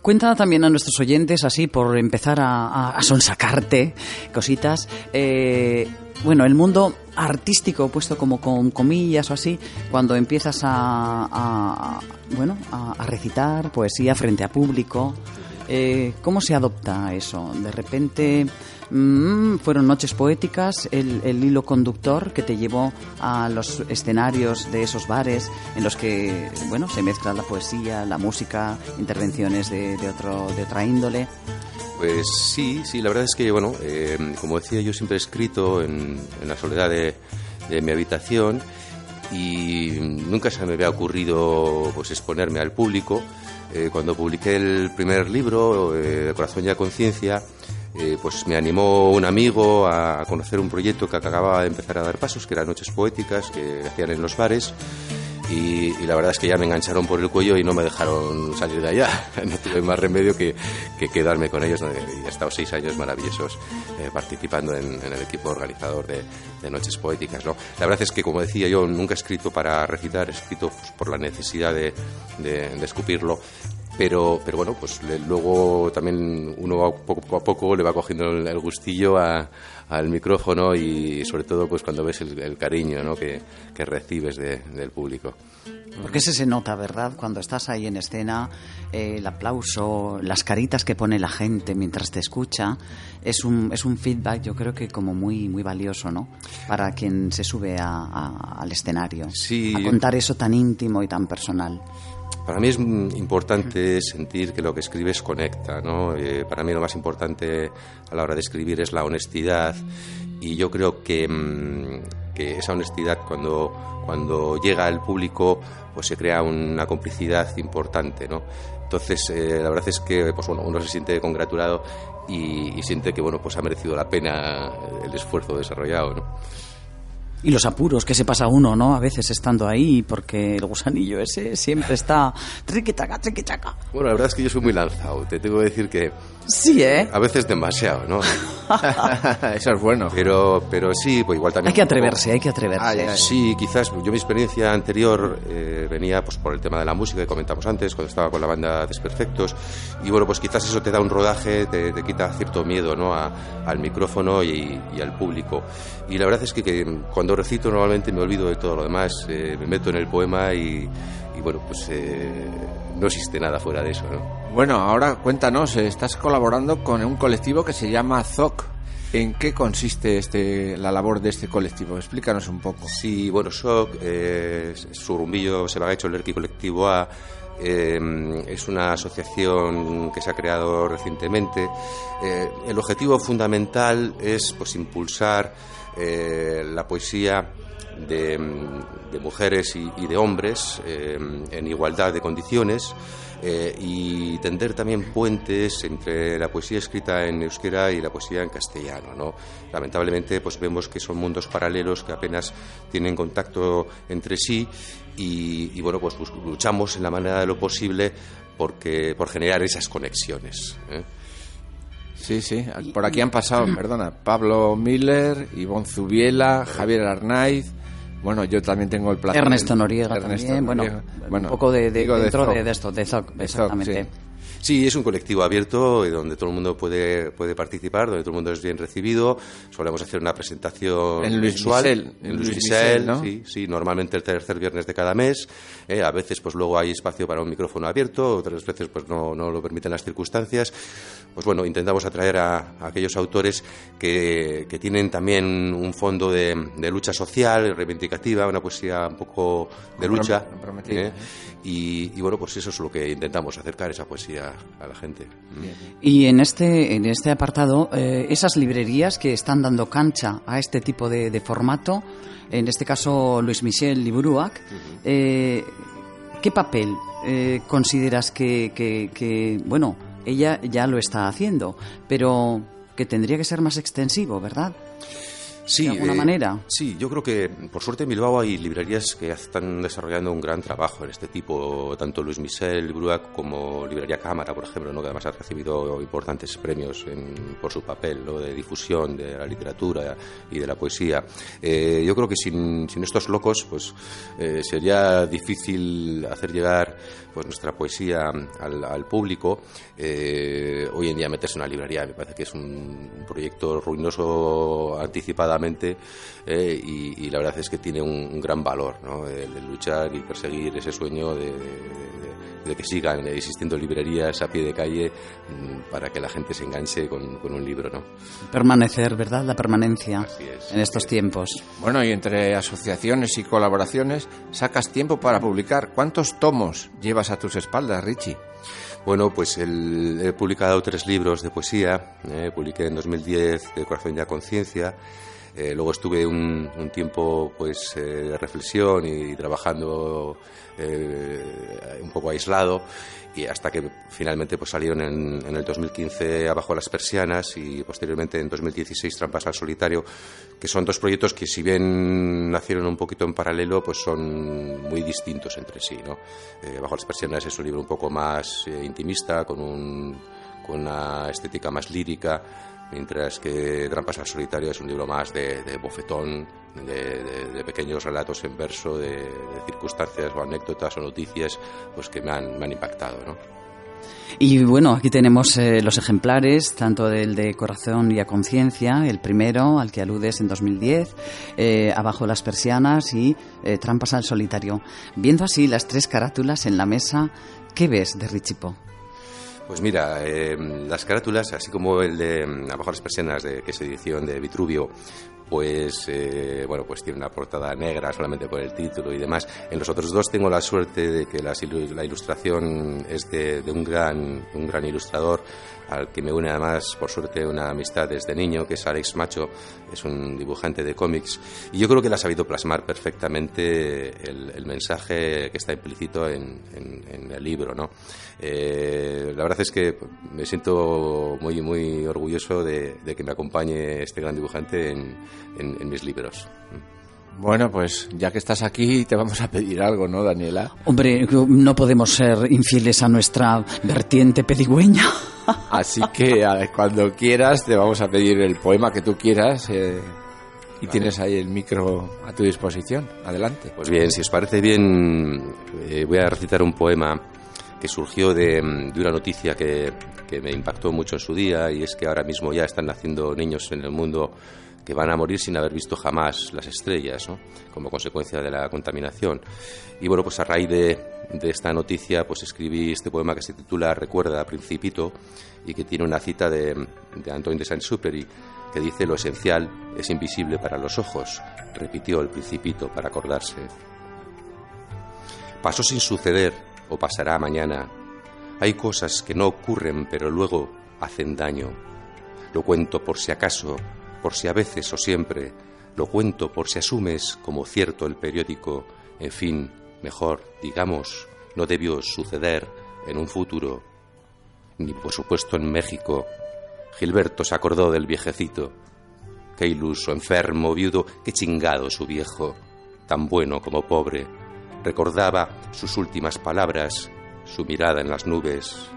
Cuenta también a nuestros oyentes, así por empezar a, sonsacarte cositas, eh, bueno, el mundo artístico, puesto como con comillas o así, cuando empiezas a, a- bueno, a, a recitar poesía frente a público, Eh, ¿Cómo se adopta eso? De repente mm, fueron noches poéticas el, hilo conductor que te llevó a los escenarios de esos bares en los que bueno se mezcla la poesía, la música, intervenciones de, de otro, de otra índole. Pues sí, sí, la verdad es que, bueno, eh, como decía, yo siempre he escrito en, la soledad de, mi habitación y nunca se me había ocurrido pues exponerme al público. Eh, cuando publiqué el primer libro, eh, Corazón y Conciencia, eh, pues me animó un amigo a, conocer un proyecto que acababa de empezar a dar pasos, que eran noches poéticas que hacían en los bares. Y, la verdad es que ya me engancharon por el cuello y no me dejaron salir de allá. No tuve más remedio que, que quedarme con ellos. Y he estado seis años maravillosos eh, participando en, el equipo organizador de, Noches Poéticas. ¿no? La verdad es que, como decía yo, nunca he escrito para recitar, he escrito pues, por la necesidad de escupirlo pero, pero bueno, pues le- luego también uno a poco a poco le va cogiendo el, el gustillo a- al micrófono y sobre todo pues cuando ves el, el cariño ¿no? que, que recibes de- del público. Porque ese se nota, ¿verdad? Cuando estás ahí en escena, eh, el aplauso, las caritas que pone la gente mientras te escucha, es un, es un feedback yo creo que como muy, muy valioso, ¿no? Para quien se sube a- a- al escenario. Sí. A contar eso tan íntimo y tan personal. Para mí es importante sentir que lo que escribes conecta, ¿no? Eh, para mí lo más importante a la hora de escribir es la honestidad y yo creo que, mm, que esa honestidad cuando, cuando llega al público pues se crea una complicidad importante, ¿no? Entonces, eh, la verdad es que pues, bueno, uno se siente congratulado y, y siente que bueno, pues ha merecido la pena el esfuerzo desarrollado, ¿no? Y los apuros que se pasa uno, ¿no? A veces estando ahí, porque el gusanillo ese siempre está triquitaca, triquitaca. Bueno, la verdad es que yo soy muy lanzado, te tengo que decir que Sí, ¿eh? a veces demasiado, ¿no? Eso es bueno. Pero, pero sí, pues igual también. Hay que atreverse, hay que atreverse. Ay, ay. Sí, quizás yo mi experiencia anterior eh, venía pues por el tema de la música que comentamos antes, cuando estaba con la banda Desperfectos, y bueno, pues quizás eso te da un rodaje, te, te quita cierto miedo ¿no? a- al micrófono y, y al público. Y la verdad es que, que cuando recito normalmente me olvido de todo lo demás, eh, me meto en el poema y bueno, pues eh, no existe nada fuera de eso, ¿no? Bueno, ahora cuéntanos, eh, estás colaborando con un colectivo que se llama ZOC. ¿En qué consiste este, la labor de este colectivo? Explícanos un poco. Sí, bueno, SOC, eh, Surumbillo, se va a hecho el Erqui Colectivo A, eh, es una asociación que se ha creado recientemente. Eh, el objetivo fundamental es pues, impulsar eh, la poesía de, de mujeres y, y de hombres eh, en igualdad de condiciones eh, y tender también puentes entre la poesía escrita en euskera y la poesía en castellano. ¿no? Lamentablemente pues vemos que son mundos paralelos que apenas tienen contacto entre sí y, y, bueno pues luchamos en la manera de lo posible porque, por generar esas conexiones. ¿eh? Sí, sí. Por aquí han pasado, perdona, Pablo Miller, Ivonne Zubiela, Javier Arnaiz. Bueno, yo también tengo el placer. Ernesto Noriega Ernesto también, bueno, un poco de, dentro de, de esto, de ZOC, exactamente. sí. Sí, es un colectivo abierto y donde todo el mundo puede, puede participar, donde todo el mundo es bien recibido. Solemos hacer una presentación En Luis mensual Michel, en en Luis, Luis Michel, Michel, ¿no? sí, sí, normalmente el tercer viernes de cada mes. Eh, a veces, pues luego hay espacio para un micrófono abierto, otras veces, pues no, no lo permiten las circunstancias. Pues bueno, intentamos atraer a, a aquellos autores que, que tienen también un fondo de, de lucha social, reivindicativa, una poesía un poco de lucha. Comprometida, ¿eh? Y, y bueno, pues eso es lo que intentamos, acercar esa poesía a la gente. Y en este, en este apartado, eh, esas librerías que están dando cancha a este tipo de, de formato, en este caso Luis Michel Liburuac, eh, ¿qué papel eh, consideras que, que- que, bueno, ella ya lo está haciendo, pero que tendría que ser más extensivo, ¿verdad? Sí, de alguna eh, manera. Sí, yo creo que por suerte en Bilbao hay librerías que están desarrollando un gran trabajo en este tipo, tanto Luis Michel Bruac como Librería Cámara, por ejemplo, ¿no? que además ha recibido importantes premios en- por su papel ¿no? de difusión de la literatura y de la poesía. Eh, yo creo que sin, sin estos locos pues eh, sería difícil hacer llegar pues nuestra poesía al, público. Eh, hoy en día meterse en una librería me parece que es un proyecto ruinoso anticipadamente eh, y, la verdad es que tiene un, gran valor ¿no? el, luchar y perseguir ese sueño de de que sigan existiendo librerías a pie de calle mm, para que la gente se enganche con, con un libro, ¿no? Permanecer, ¿verdad? La permanencia es, en estos tiempos. Bueno, y entre asociaciones y colaboraciones, sacas tiempo para publicar. ¿Cuántos tomos llevas a tus espaldas, Richie? Bueno, pues el- he publicado tres libros de poesía. eh, publiqué en 2010 De Corazón y a Conciencia. Eh, luego estuve un, un tiempo pues eh, de reflexión y trabajando eh, un poco aislado y hasta que finalmente pues salieron en, el 2015 Abajo las persianas y posteriormente en 2016 Trampas al solitario que son dos proyectos que si bien nacieron un poquito en paralelo pues son muy distintos entre sí ¿no? Eh, Bajo las persianas es un libro un poco más eh, intimista con un con una estética más lírica mientras que Trampas al solitario es un libro más de, bofetón, de, pequeños relatos en verso, de, de circunstancias o anécdotas o noticias pues que me han, me han impactado. ¿no? Y bueno, aquí tenemos eh, los ejemplares, tanto del de Corazón y a Conciencia, el primero, al que aludes en 2010, eh, Abajo las persianas y eh, Trampas al solitario. Viendo así las tres carátulas en la mesa, ¿qué ves de Richipo? Pues mira, eh, las carátulas, así como el de mm, Abajo las persianas, de, que es edición de Vitruvio, pues eh, bueno, pues tiene una portada negra solamente por el título y demás. En los otros dos tengo la suerte de que las la ilustración es de, de un gran un gran ilustrador al que me une además por suerte una amistad desde niño que es Alex Macho, es un dibujante de cómics y yo creo que él ha sabido plasmar perfectamente el, el mensaje que está implícito en, en- en el libro, ¿no? Eh, la verdad es que me siento muy muy orgulloso de, de que me acompañe este gran dibujante en, en- en mis libros. Bueno, pues ya que estás aquí, te vamos a pedir algo, ¿no, Daniela? Hombre, no podemos ser infieles a nuestra vertiente pedigüeña. Así que a- cuando quieras, te vamos a pedir el poema que tú quieras. eh, y tienes ahí el micro a tu disposición. Adelante. Pues bien, si os parece bien, eh, voy a recitar un poema que surgió de, de una noticia que, que me impactó mucho en su día y es que ahora mismo ya están naciendo niños en el mundo que van a morir sin haber visto jamás las estrellas, ¿no? como consecuencia de la contaminación. Y bueno, pues a raíz de, de esta noticia, pues escribí este poema que se titula Recuerda, Principito, y que tiene una cita de, de Antoine de Saint-Exupéry, que dice, lo esencial es invisible para los ojos, repitió el Principito para acordarse. Pasó sin suceder o pasará mañana. Hay cosas que no ocurren pero luego hacen daño. Lo cuento por si acaso, por si a veces o siempre. Lo cuento por si asumes como cierto el periódico. En fin, mejor, digamos, no debió suceder en un futuro. Ni por supuesto en México. Gilberto se acordó del viejecito. Qué iluso, enfermo, viudo, qué chingado su viejo, tan bueno como pobre. Recordaba sus últimas palabras, su mirada en las nubes.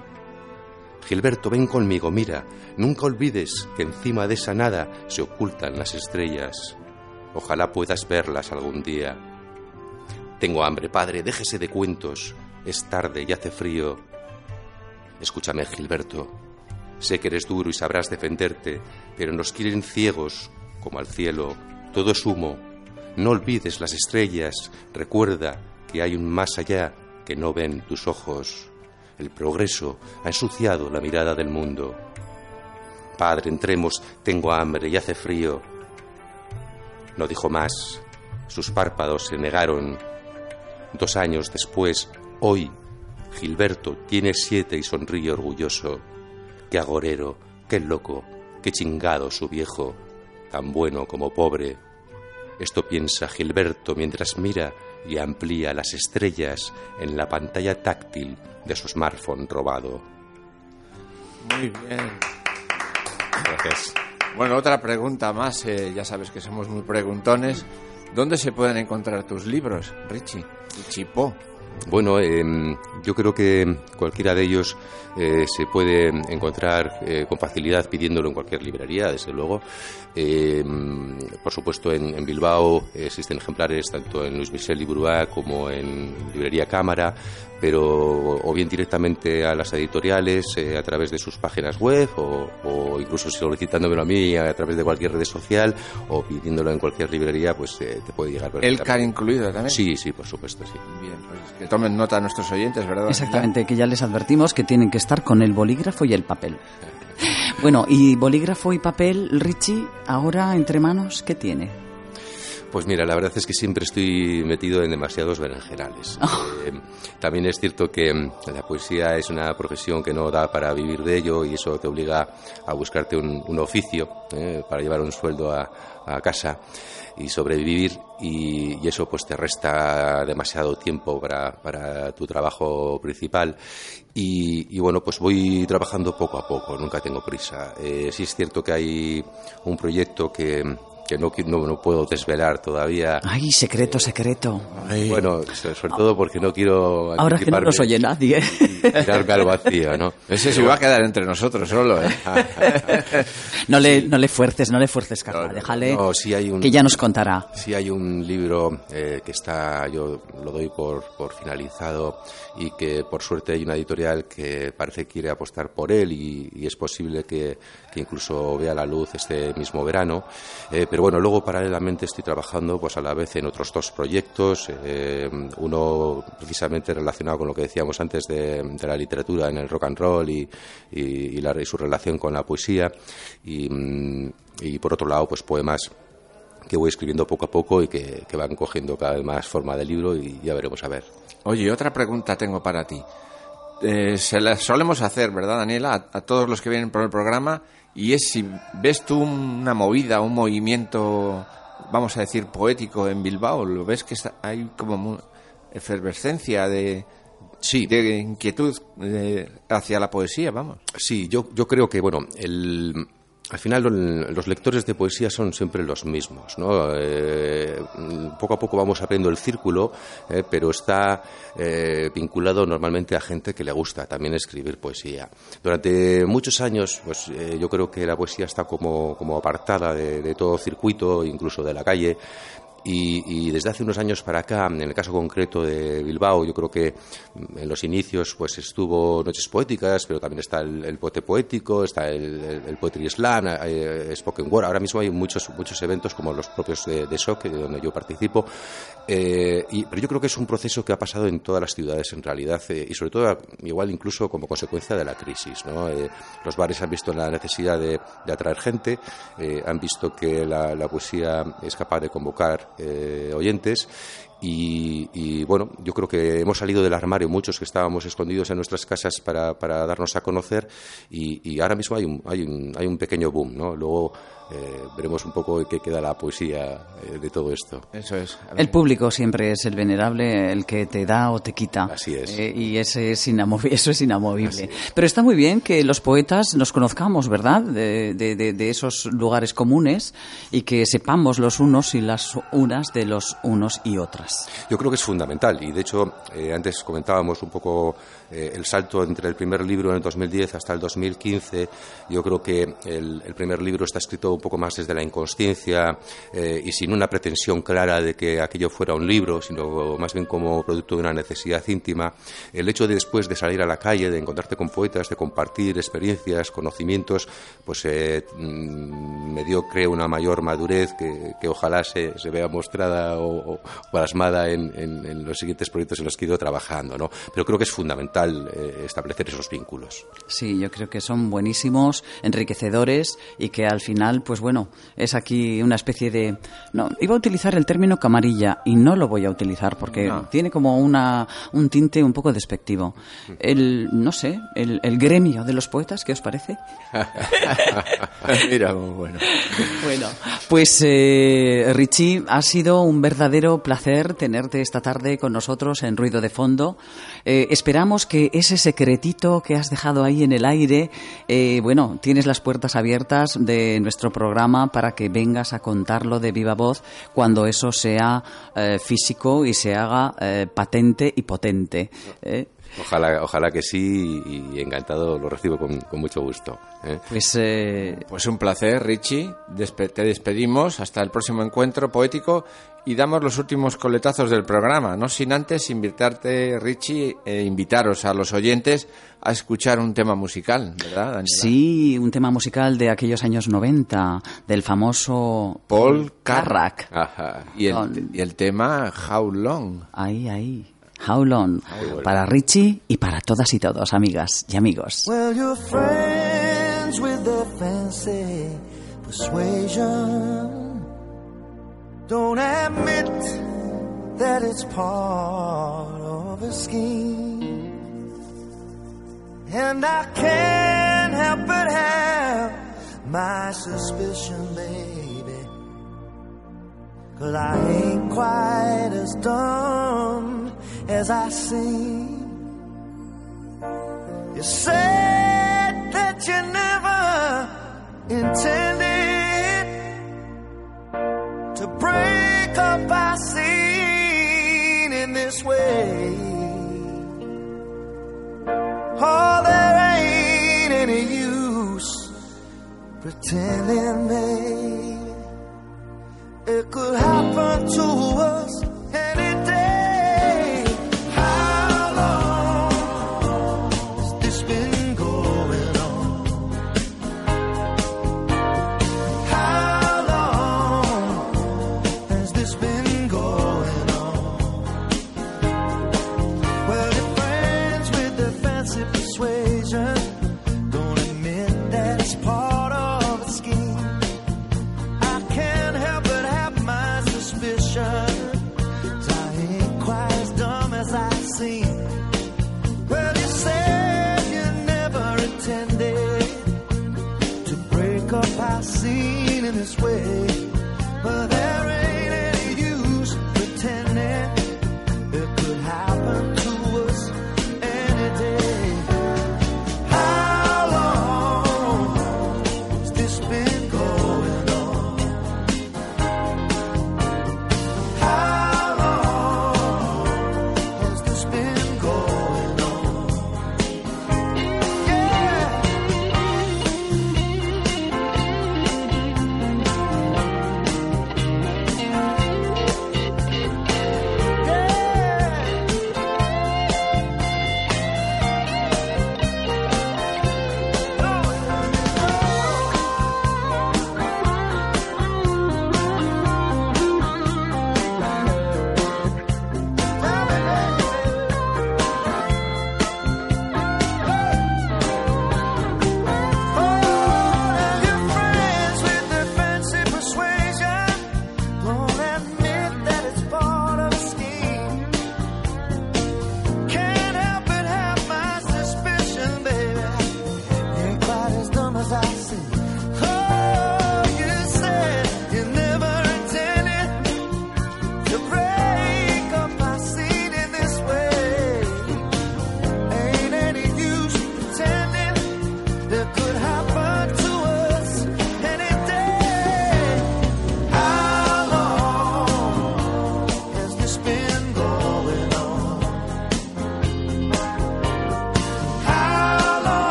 Gilberto, ven conmigo, mira, nunca olvides que encima de esa nada se ocultan las estrellas. Ojalá puedas verlas algún día. Tengo hambre, padre, déjese de cuentos. Es tarde y hace frío. Escúchame, Gilberto. Sé que eres duro y sabrás defenderte, pero nos quieren ciegos, como al cielo. Todo es humo. No olvides las estrellas. Recuerda que hay un más allá que no ven tus ojos. El progreso ha ensuciado la mirada del mundo. Padre, entremos, tengo hambre y hace frío. No dijo más. Sus párpados se negaron. Dos años después, hoy, Gilberto tiene siete y sonríe orgulloso. Qué agorero, qué loco, qué chingado su viejo, tan bueno como pobre. Esto piensa Gilberto mientras mira y amplía las estrellas en la pantalla táctil de su smartphone robado. Muy bien. Gracias. Bueno, otra pregunta más. eh, ya sabes que somos muy preguntones. ¿Dónde se pueden encontrar tus libros, Richie? Richipo. Bueno, em, yo creo que cualquiera de ellos eh, se puede encontrar eh, con facilidad pidiéndolo en cualquier librería, desde luego. Em, por supuesto, en, Bilbao existen ejemplares tanto en Luis Michel Liburua como en Librería Cámara, pero o bien directamente a las editoriales eh, a través de sus páginas web o, o, incluso solicitándomelo a mí a través de cualquier red social o pidiéndolo en cualquier librería, pues eh, te puede llegar. ¿El CAR incluido también? Sí, sí, por supuesto, sí. Bien, pues que tomen nota nuestros oyentes, ¿verdad? Exactamente, que ya les advertimos que tienen que estar con el bolígrafo y el papel. Bueno, y bolígrafo y papel, Richie, ahora entre manos, ¿qué tiene? Pues mira, la verdad es que siempre estoy metido en demasiados berenjenales. Oh. Eh, también es cierto que mm, la poesía es una profesión que no da para vivir de ello y eso te obliga a buscarte un, un oficio eh, para llevar un sueldo a, a casa y sobrevivir y, y, eso pues te resta demasiado tiempo para, para tu trabajo principal y, y, bueno pues voy trabajando poco a poco, nunca tengo prisa. Eh, sí es cierto que hay un proyecto que que no, no, no, puedo desvelar todavía. Ay, secreto, secreto. Ay. Bueno, sobre todo porque no quiero... Ahora que no nos oye nadie. tirarme al vacío, ¿no? Ese se va a quedar entre nosotros solo, ¿eh? no, le, no le fuerces, no le fuerces, Carla. No, Déjale no, sí hay un, que ya nos contará. Sí hay un libro eh, que está, yo lo doy por, por finalizado y que por suerte hay una editorial que parece que quiere apostar por él y, y es posible que, que, incluso vea la luz este mismo verano. Eh, pero bueno, luego paralelamente estoy trabajando pues a la vez en otros dos proyectos, eh, uno precisamente relacionado con lo que decíamos antes de, de la literatura en el rock and roll y, y, y, y su relación con la poesía y, por otro lado pues poemas que voy escribiendo poco a poco y que, van cogiendo cada vez más forma de libro y ya veremos a ver. Oye, otra pregunta tengo para ti. Eh, se la solemos hacer, ¿verdad, Daniela? A, a, todos los que vienen por el programa y es si ves tú una movida, un movimiento, vamos a decir, poético en Bilbao, lo ves que está, hay como efervescencia de, sí. de inquietud de, hacia la poesía, vamos. Sí, yo, yo creo que, bueno, el, al final los lectores de poesía son siempre los mismos, ¿no? Eh, poco a poco vamos abriendo el círculo, eh, pero está eh, vinculado normalmente a gente que le gusta también escribir poesía. Durante muchos años, pues eh, yo creo que la poesía está como, como apartada de, de todo circuito, incluso de la calle. Y, y, desde hace unos años para acá, en el caso concreto de Bilbao, yo creo que en los inicios pues estuvo Noches Poéticas, pero también está el, el Poete Poético, está el, el, el Poetry Slam, eh, Spoken Word. Ahora mismo hay muchos, muchos eventos como los propios de, de SOC, donde yo participo. Eh, y, pero yo creo que es un proceso que ha pasado en todas las ciudades en realidad, eh, y sobre todo igual incluso como consecuencia de la crisis. ¿no? Eh, los bares han visto la necesidad de, de atraer gente, eh, han visto que la, la poesía es capaz de convocar eh, oyentes y, bueno, yo creo que hemos salido del armario muchos que estábamos escondidos en nuestras casas para, para darnos a conocer y, y, ahora mismo hay un, hay un, hay un pequeño boom, ¿no? Luego eh, veremos un poco qué queda la poesía eh, de todo esto. Eso es. El público siempre es el venerable, el que te da o te quita. Así es. Eh, y ese es inamovible, eso es inamovible. Es. Pero está muy bien que los poetas nos conozcamos, ¿verdad? De, de, de, de, esos lugares comunes y que sepamos los unos y las unas de los unos y otras. Yo creo que es fundamental y de hecho eh, antes comentábamos un poco eh, el salto entre el primer libro en el 2010 hasta el 2015. Yo creo que el, el primer libro está escrito un poco más desde la inconsciencia eh, y sin una pretensión clara de que aquello fuera un libro, sino más bien como producto de una necesidad íntima. El hecho de después de salir a la calle, de encontrarte con poetas, de compartir experiencias, conocimientos, pues eh, mm, me dio, creo, una mayor madurez que, que ojalá se, se, vea mostrada o, o plasmada en, en, en, los siguientes proyectos en los que he ido trabajando. ¿no? Pero creo que es fundamental eh, establecer esos vínculos. Sí, yo creo que son buenísimos, enriquecedores y que al final pues bueno, es aquí una especie de... No, iba a utilizar el término camarilla y no lo voy a utilizar porque no. tiene como una, un tinte un poco despectivo. El, no sé, el, el gremio de los poetas, ¿qué os parece? Mira, bueno. Bueno, pues eh, Richie, ha sido un verdadero placer tenerte esta tarde con nosotros en Ruido de Fondo. Eh, esperamos que ese secretito que has dejado ahí en el aire, eh, bueno, tienes las puertas abiertas de nuestro programa para que vengas a contarlo de viva voz cuando eso sea eh, físico y se haga eh, patente y potente. ¿eh? Ojalá, ojalá que sí y encantado lo recibo con, con mucho gusto. ¿eh? Pues eh, Pues un placer, Richie. Despe- te despedimos hasta el próximo encuentro poético y damos los últimos coletazos del programa, no sin antes invitarte, Richie, e invitaros a los oyentes a escuchar un tema musical, ¿verdad, Daniela? sí, un tema musical de aquellos años 90, del famoso Paul Carrack. Ajá. Y el, y el tema How Long. Ahí, ahí. How long. Para Richie y para todas y todos, amigas y amigos. Well, you're friends with the fancy persuasion. Don't admit that it's part of a scheme. And I can't help but have my suspicion, baby. Cause I ain't quite as dumb as I seem. You said that you never intended this way. Oh, there ain't any use pretending, babe.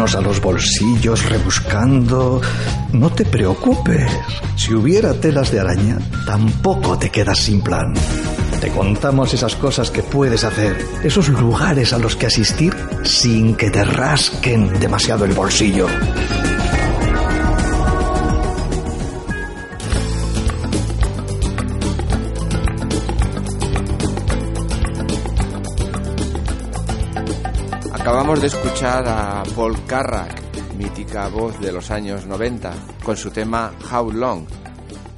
A los bolsillos rebuscando. No te preocupes. Si hubiera telas de araña, tampoco te quedas sin plan. Te contamos esas cosas que puedes hacer, esos lugares a los que asistir sin que te rasquen demasiado el bolsillo. Acabamos de escuchar a Paul Carrack, mítica voz de los años 90, con su tema How Long.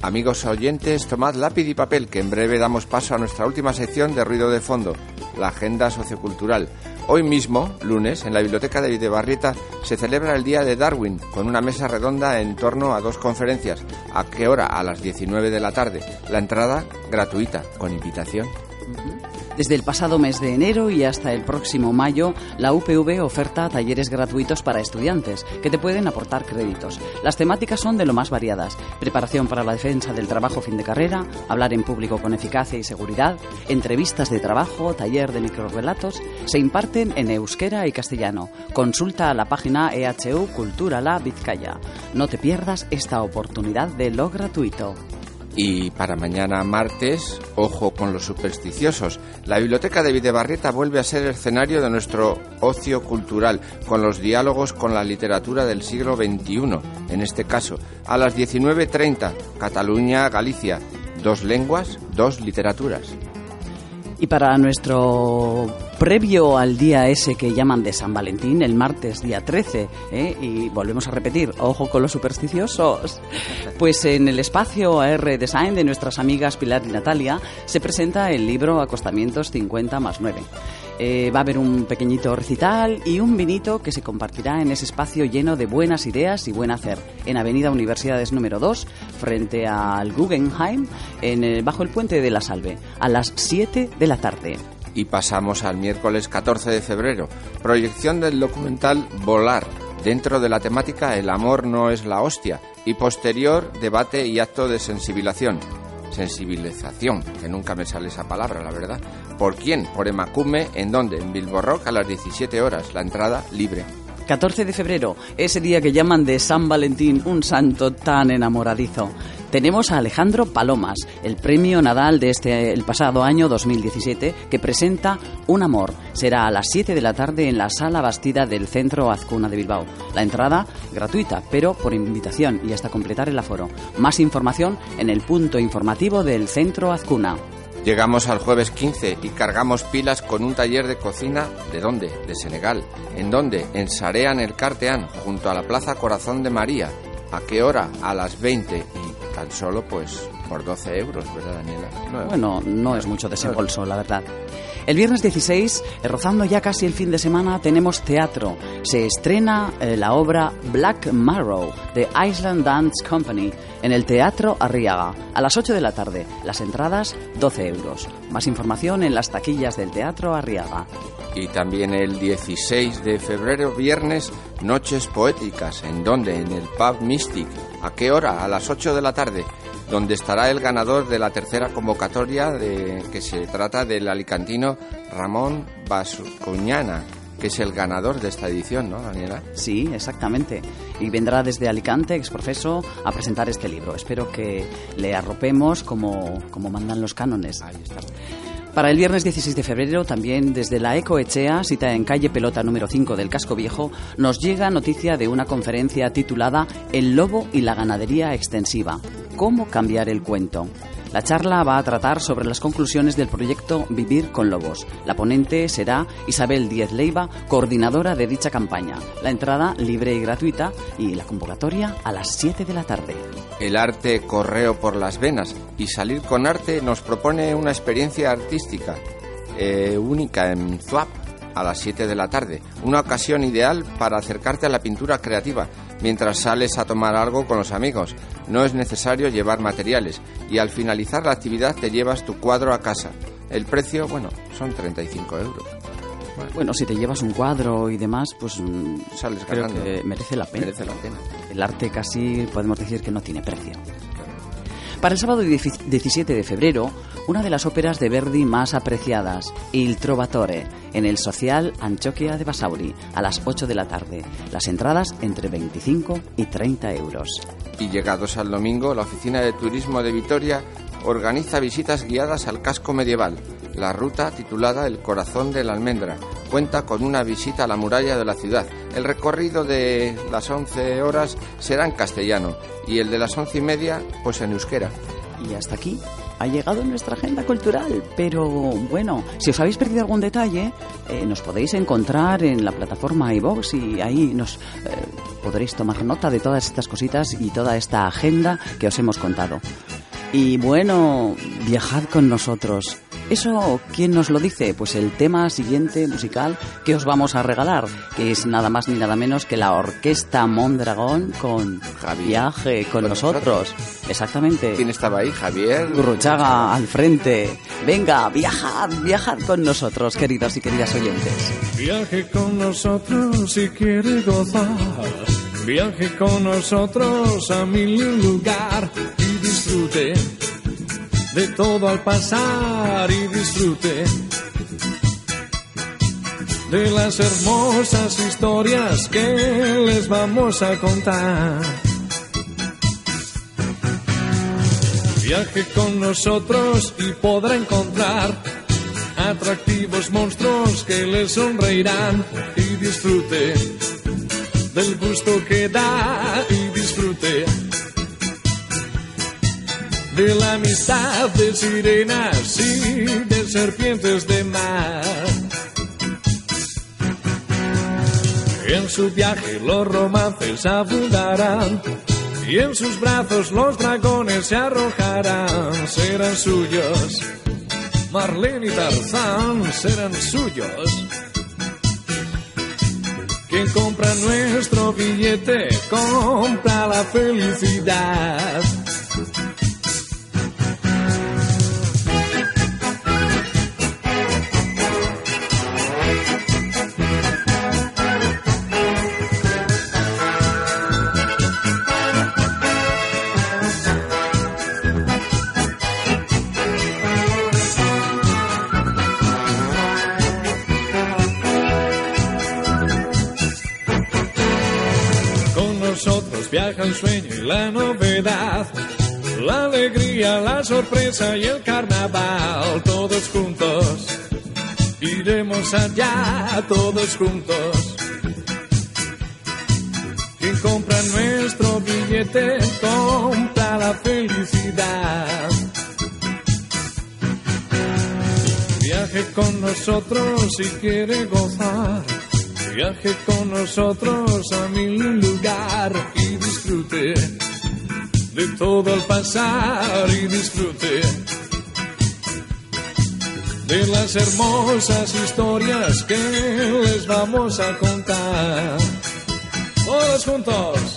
Amigos oyentes, tomad lápiz y papel, que en breve damos paso a nuestra última sección de ruido de fondo, la agenda sociocultural, Hoy mismo, lunes, en la Biblioteca de Videbarrieta se celebra el Día de Darwin con una mesa redonda en torno a dos conferencias. ¿A qué hora? A las 19 de la tarde. La entrada gratuita, con invitación. Desde el pasado mes de enero y hasta el próximo mayo, la UPV oferta talleres gratuitos para estudiantes que te pueden aportar créditos. Las temáticas son de lo más variadas. Preparación para la defensa del trabajo fin de carrera, hablar en público con eficacia y seguridad, entrevistas de trabajo, taller de microrelatos. Se imparten en euskera y castellano. Consulta a la página EHU Cultura La Vizcaya. No te pierdas esta oportunidad de lo gratuito. Y para mañana martes, ojo con los supersticiosos, la Biblioteca de Videbarrieta vuelve a ser el escenario de nuestro ocio cultural, con los diálogos con la literatura del siglo XXI, en este caso, a las 19.30, Cataluña, Galicia, dos lenguas, dos literaturas. Y para nuestro previo al día ese que llaman de San Valentín, el martes día 13, ¿eh? y volvemos a repetir, ojo con los supersticiosos, pues en el espacio AR Design de nuestras amigas Pilar y Natalia se presenta el libro Acostamientos 50 más 9. Eh, va a haber un pequeñito recital y un vinito que se compartirá en ese espacio lleno de buenas ideas y buen hacer, en Avenida Universidades número 2, frente al Guggenheim, en el- bajo el puente de la Salve, a las 7 de la tarde. Y pasamos al miércoles 14 de febrero, proyección del documental Volar, dentro de la temática El amor no es la hostia, y posterior debate y acto de sensibilización. Sensibilización, que nunca me sale esa palabra, la verdad. ¿Por quién? Por Emacume, ¿en dónde? En Bilbo Rock a las 17 horas, la entrada libre. 14 de febrero, ese día que llaman de San Valentín, un santo tan enamoradizo. Tenemos a Alejandro Palomas, el premio Nadal de este el pasado año 2017, que presenta Un amor. Será a las 7 de la tarde en la sala bastida del Centro Azcuna de Bilbao. La entrada gratuita, pero por invitación y hasta completar el aforo. Más información en el punto informativo del Centro Azcuna. Llegamos al jueves 15 y cargamos pilas con un taller de cocina. ¿De dónde? De Senegal. ¿En dónde? En Sarean el Carteán, junto a la Plaza Corazón de María. ¿A qué hora? A las 20 y tan solo pues por 12 euros, ¿verdad Daniela? No, Bueno, no es mucho desembolso, la verdad. El viernes 16, eh, rozando ya casi el fin de semana, tenemos teatro. Se estrena eh, la obra Black Marrow de Iceland Dance Company en el Teatro Arriaga a las 8 de la tarde. Las entradas 12 euros. Más información en las taquillas del Teatro Arriaga. Y también el 16 de febrero, viernes, Noches Poéticas. ¿En dónde? En el Pub Mystic. ¿A qué hora? A las 8 de la tarde. Donde estará el ganador de la tercera convocatoria, de, que se trata del alicantino Ramón Bascuñana, que es el ganador de esta edición, ¿no, Daniela? Sí, exactamente. Y vendrá desde Alicante, exprofeso, a presentar este libro. Espero que le arropemos como, como mandan los cánones. Ahí está. Para el viernes 16 de febrero, también desde la Ecoechea, cita en calle Pelota número 5 del Casco Viejo, nos llega noticia de una conferencia titulada El lobo y la ganadería extensiva. ¿Cómo cambiar el cuento? La charla va a tratar sobre las conclusiones del proyecto Vivir con Lobos. La ponente será Isabel Díez Leiva, coordinadora de dicha campaña. La entrada libre y gratuita y la convocatoria a las 7 de la tarde. El arte correo por las venas y salir con arte nos propone una experiencia artística eh, única en Zuap a las 7 de la tarde. Una ocasión ideal para acercarte a la pintura creativa mientras sales a tomar algo con los amigos. No es necesario llevar materiales y al finalizar la actividad te llevas tu cuadro a casa. El precio, bueno, son 35 euros. Bueno, si te llevas un cuadro y demás, pues mm, Sales creo ganando. que merece la pena. Merece la pena. El arte casi podemos decir que no tiene precio. Para el sábado 17 de febrero, una de las óperas de Verdi más apreciadas, Il Trovatore, en el Social Anchoquia de Basauri, a las 8 de la tarde. Las entradas entre 25 y 30 euros. Y llegados al domingo, la Oficina de Turismo de Vitoria organiza visitas guiadas al casco medieval. La ruta, titulada El corazón de la almendra, cuenta con una visita a la muralla de la ciudad. El recorrido de las 11 horas será en castellano y el de las once y media, pues en euskera. Y hasta aquí ha llegado nuestra agenda cultural. Pero bueno, si os habéis perdido algún detalle, eh, nos podéis encontrar en la plataforma iVox y ahí nos eh, podréis tomar nota de todas estas cositas y toda esta agenda que os hemos contado. Y bueno, viajad con nosotros. ¿Eso quién nos lo dice? Pues el tema siguiente musical que os vamos a regalar, que es nada más ni nada menos que la Orquesta Mondragón con. Viaje con, Con nosotros. Exactamente. ¿Quién estaba ahí? Javier. Gurruchaga al frente. Venga, viajad, viajad con nosotros, queridos y queridas oyentes. Viaje con nosotros si quiere gozar. Viaje con nosotros a mi lugar y disfrute de todo al pasar y disfrute de las hermosas historias que les vamos a contar. Viaje con nosotros y podrá encontrar atractivos monstruos que le sonreirán y disfrute del gusto que da y disfrute de la amistad de sirenas y de serpientes de mar. En su viaje los romances abundarán y en sus brazos los dragones se arrojarán, serán suyos. Marlene y Tarzán serán suyos. Quien compra nuestro billete compra la felicidad. El sueño y la novedad, la alegría, la sorpresa y el carnaval, todos juntos. Iremos allá, todos juntos. Quien compra nuestro billete compra la felicidad. Viaje con nosotros si quiere gozar. Viaje con nosotros a mi lugar y disfrute de todo al pasar y disfrute de las hermosas historias que les vamos a contar. Todos juntos.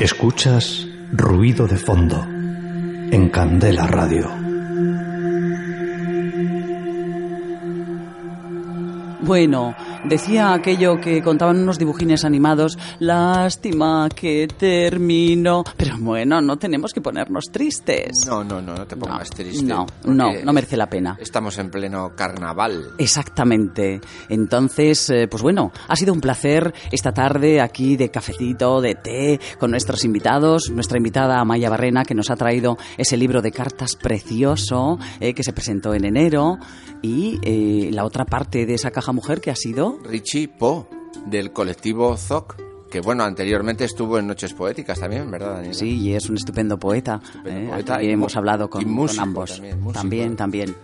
Escuchas ruido de fondo en Candela Radio. Bueno, decía aquello que contaban unos dibujines animados, lástima que termino. Pero bueno, no tenemos que ponernos tristes. No, no, no, no te pongas triste. No, no, no merece la pena. Estamos en pleno carnaval. Exactamente. Entonces, eh, pues bueno, ha sido un placer esta tarde aquí de cafecito, de té, con nuestros invitados. Nuestra invitada Maya Barrena, que nos ha traído ese libro de cartas precioso, eh, que se presentó en enero. Y eh, la otra parte de esa caja mujer que ha sido... Richie Po, del colectivo ZOC, que bueno, anteriormente estuvo en Noches Poéticas también, ¿verdad, Daniela? Sí, y es un estupendo poeta. Estupendo eh, poeta y hemos hablado con, y con músico ambos. también, también.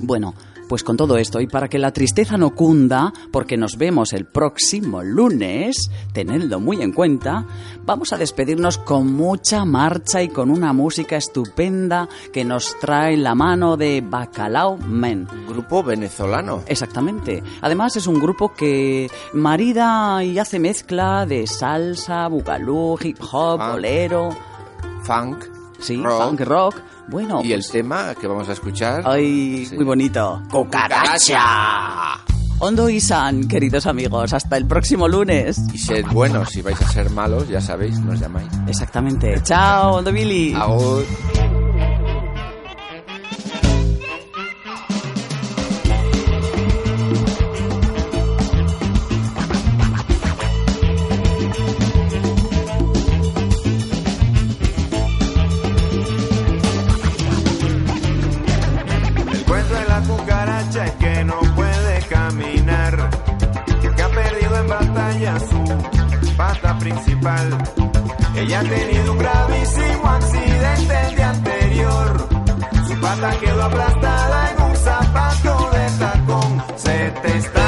Bueno, Pues con todo esto y para que la tristeza no cunda, porque nos vemos el próximo lunes, tenedlo muy en cuenta, vamos a despedirnos con mucha marcha y con una música estupenda que nos trae la mano de Bacalao Men. Grupo venezolano. Exactamente. Además es un grupo que marida y hace mezcla de salsa, bugalú, hip hop, bolero, Funk. sí, rock. funk rock. Bueno, Y el tema que vamos a escuchar. ay, Sí. muy bonito. ¡Cucaracha! Hondo y San, queridos amigos, hasta el próximo lunes. Y sed buenos, si vais a ser malos, ya sabéis, nos llamáis. Exactamente. Chao, Hondo Billy. Agur. Que no puede caminar, que ha perdido en batalla su pata principal. Ella ha tenido un gravísimo accidente el día anterior. Su pata quedó aplastada en un zapato de tacón. Se te están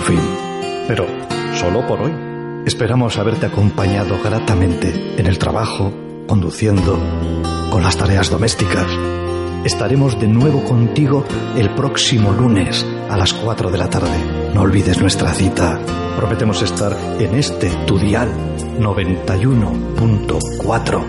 fin, pero solo por hoy. Esperamos haberte acompañado gratamente en el trabajo, conduciendo, con las tareas domésticas. Estaremos de nuevo contigo el próximo lunes a las 4 de la tarde. no olvides nuestra cita. Prometemos estar en este tu dial 91.4 FM.